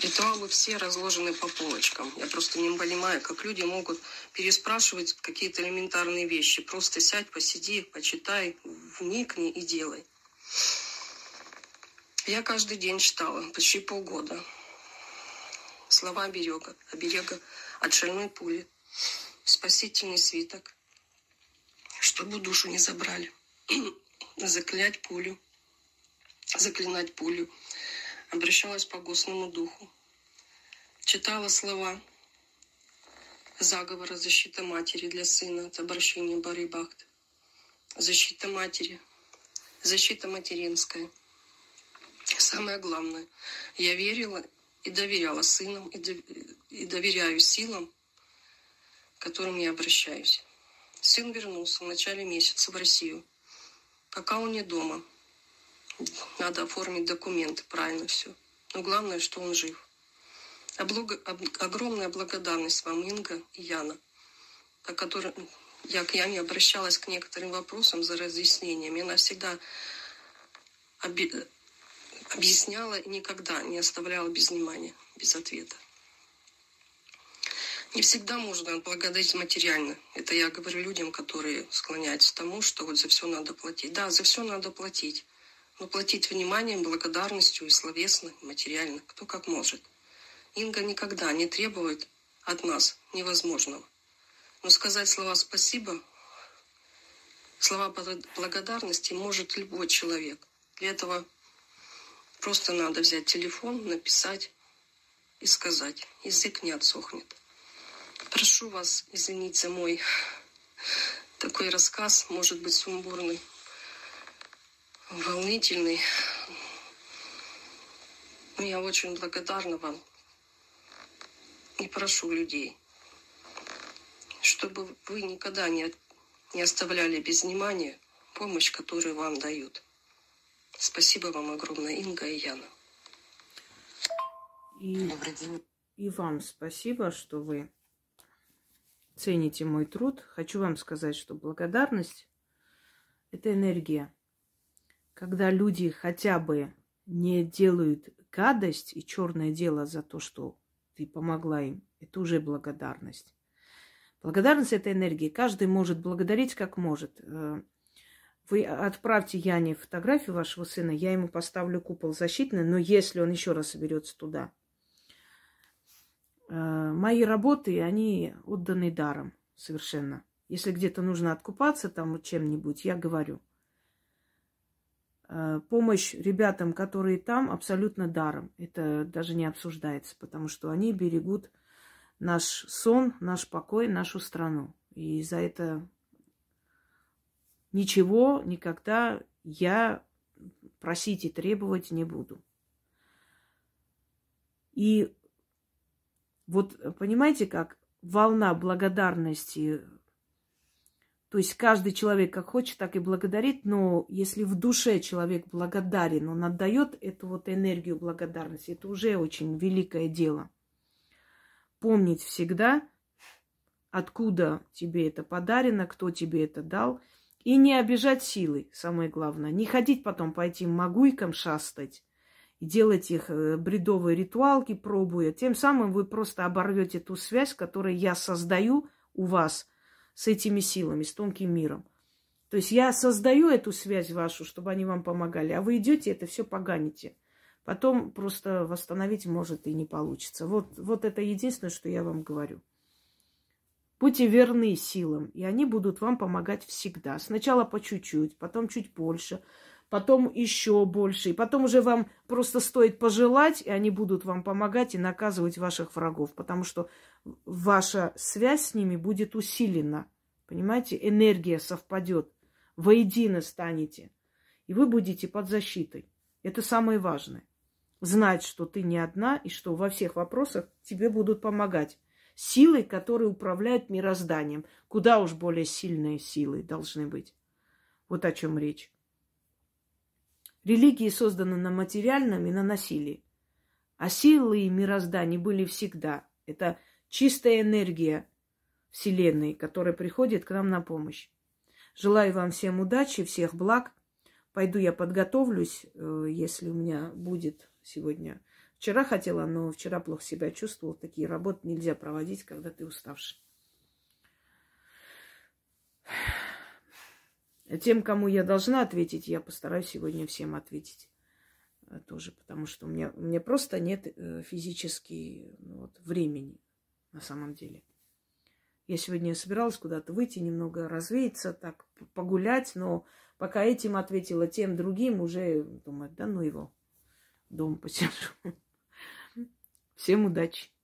Ритуалы все разложены по полочкам. Я просто не понимаю, как люди могут переспрашивать какие-то элементарные вещи. Просто сядь, посиди, почитай, вникни и делай. Я каждый день читала, почти полгода. Слова оберега, оберега от шальной пули, спасительный свиток, чтобы душу не забрали заклять пулю, заклинать пулю. Обращалась по гостному духу. Читала слова заговора защита матери для сына от обращения Бары Бахт. Защита матери, защита материнская. Самое главное, я верила и доверяла сынам, и доверяю силам, к которым я обращаюсь. Сын вернулся в начале месяца в Россию – Пока он не дома. Надо оформить документы, правильно все. Но главное, что он жив. Облога, об, огромная благодарность вам, Инга и Яна, по которым я к Яне обращалась к некоторым вопросам за разъяснением. И она всегда оби, объясняла и никогда не оставляла без внимания, без ответа. Не всегда можно благодарить материально. Это я говорю людям, которые склоняются к тому, что вот за все надо платить. Да, за все надо платить. Но платить вниманием, благодарностью и словесно, и материально. Кто как может. Инга никогда не требует от нас невозможного. Но сказать слова «спасибо», слова благодарности может любой человек. Для этого просто надо взять телефон, написать и сказать. Язык не отсохнет. Прошу вас извинить за мой такой рассказ, может быть, сумбурный, волнительный. Но я очень благодарна вам и прошу людей, чтобы вы никогда не, не оставляли без внимания помощь, которую вам дают. Спасибо вам огромное, Инга и Яна. И, и вам спасибо, что вы цените мой труд. Хочу вам сказать, что благодарность – это энергия. Когда люди хотя бы не делают гадость и черное дело за то, что ты помогла им, это уже благодарность. Благодарность – это энергия. Каждый может благодарить как может. Э, вы отправьте Яне фотографию вашего сына, я ему поставлю купол защитный, но если он еще раз соберется туда, мои работы, они отданы даром совершенно. Если где-то нужно откупаться там чем-нибудь, я говорю. Э, помощь ребятам, которые там, абсолютно даром. Это даже не обсуждается, потому что они берегут наш сон, наш покой, нашу страну. И за это ничего никогда я просить и требовать не буду. И вот понимаете, как волна благодарности, то есть каждый человек как хочет, так и благодарит, но если в душе человек благодарен, он отдает эту вот энергию благодарности, это уже очень великое дело. Помнить всегда, откуда тебе это подарено, кто тебе это дал – и не обижать силой, самое главное. Не ходить потом по этим могуйкам шастать делать их э, бредовые ритуалки, пробуя. Тем самым вы просто оборвете ту связь, которую я создаю у вас с этими силами, с тонким миром. То есть я создаю эту связь вашу, чтобы они вам помогали, а вы идете это все поганите. Потом просто восстановить может и не получится. Вот, вот это единственное, что я вам говорю. Будьте верны силам, и они будут вам помогать всегда. Сначала по чуть-чуть, потом чуть больше, потом еще больше. И потом уже вам просто стоит пожелать, и они будут вам помогать и наказывать ваших врагов. Потому что ваша связь с ними будет усилена. Понимаете? Энергия совпадет. Воедино станете. И вы будете под защитой. Это самое важное. Знать, что ты не одна, и что во всех вопросах тебе будут помогать силой, которые управляют мирозданием. Куда уж более сильные силы должны быть. Вот о чем речь. Религии созданы на материальном и на насилии. А силы и мироздания были всегда. Это чистая энергия Вселенной, которая приходит к нам на помощь. Желаю вам всем удачи, всех благ. Пойду я подготовлюсь, э, если у меня будет сегодня Вчера хотела, но вчера плохо себя чувствовала. Такие работы нельзя проводить, когда ты уставший. Тем, кому я должна ответить, я постараюсь сегодня всем ответить э, тоже, потому что у меня, у меня просто нет э, физически ну, вот, времени на самом деле. Я сегодня собиралась куда-то выйти, немного развеяться, так погулять, но пока этим ответила, тем другим уже думаю, да ну его, дома посижу. Всем удачи!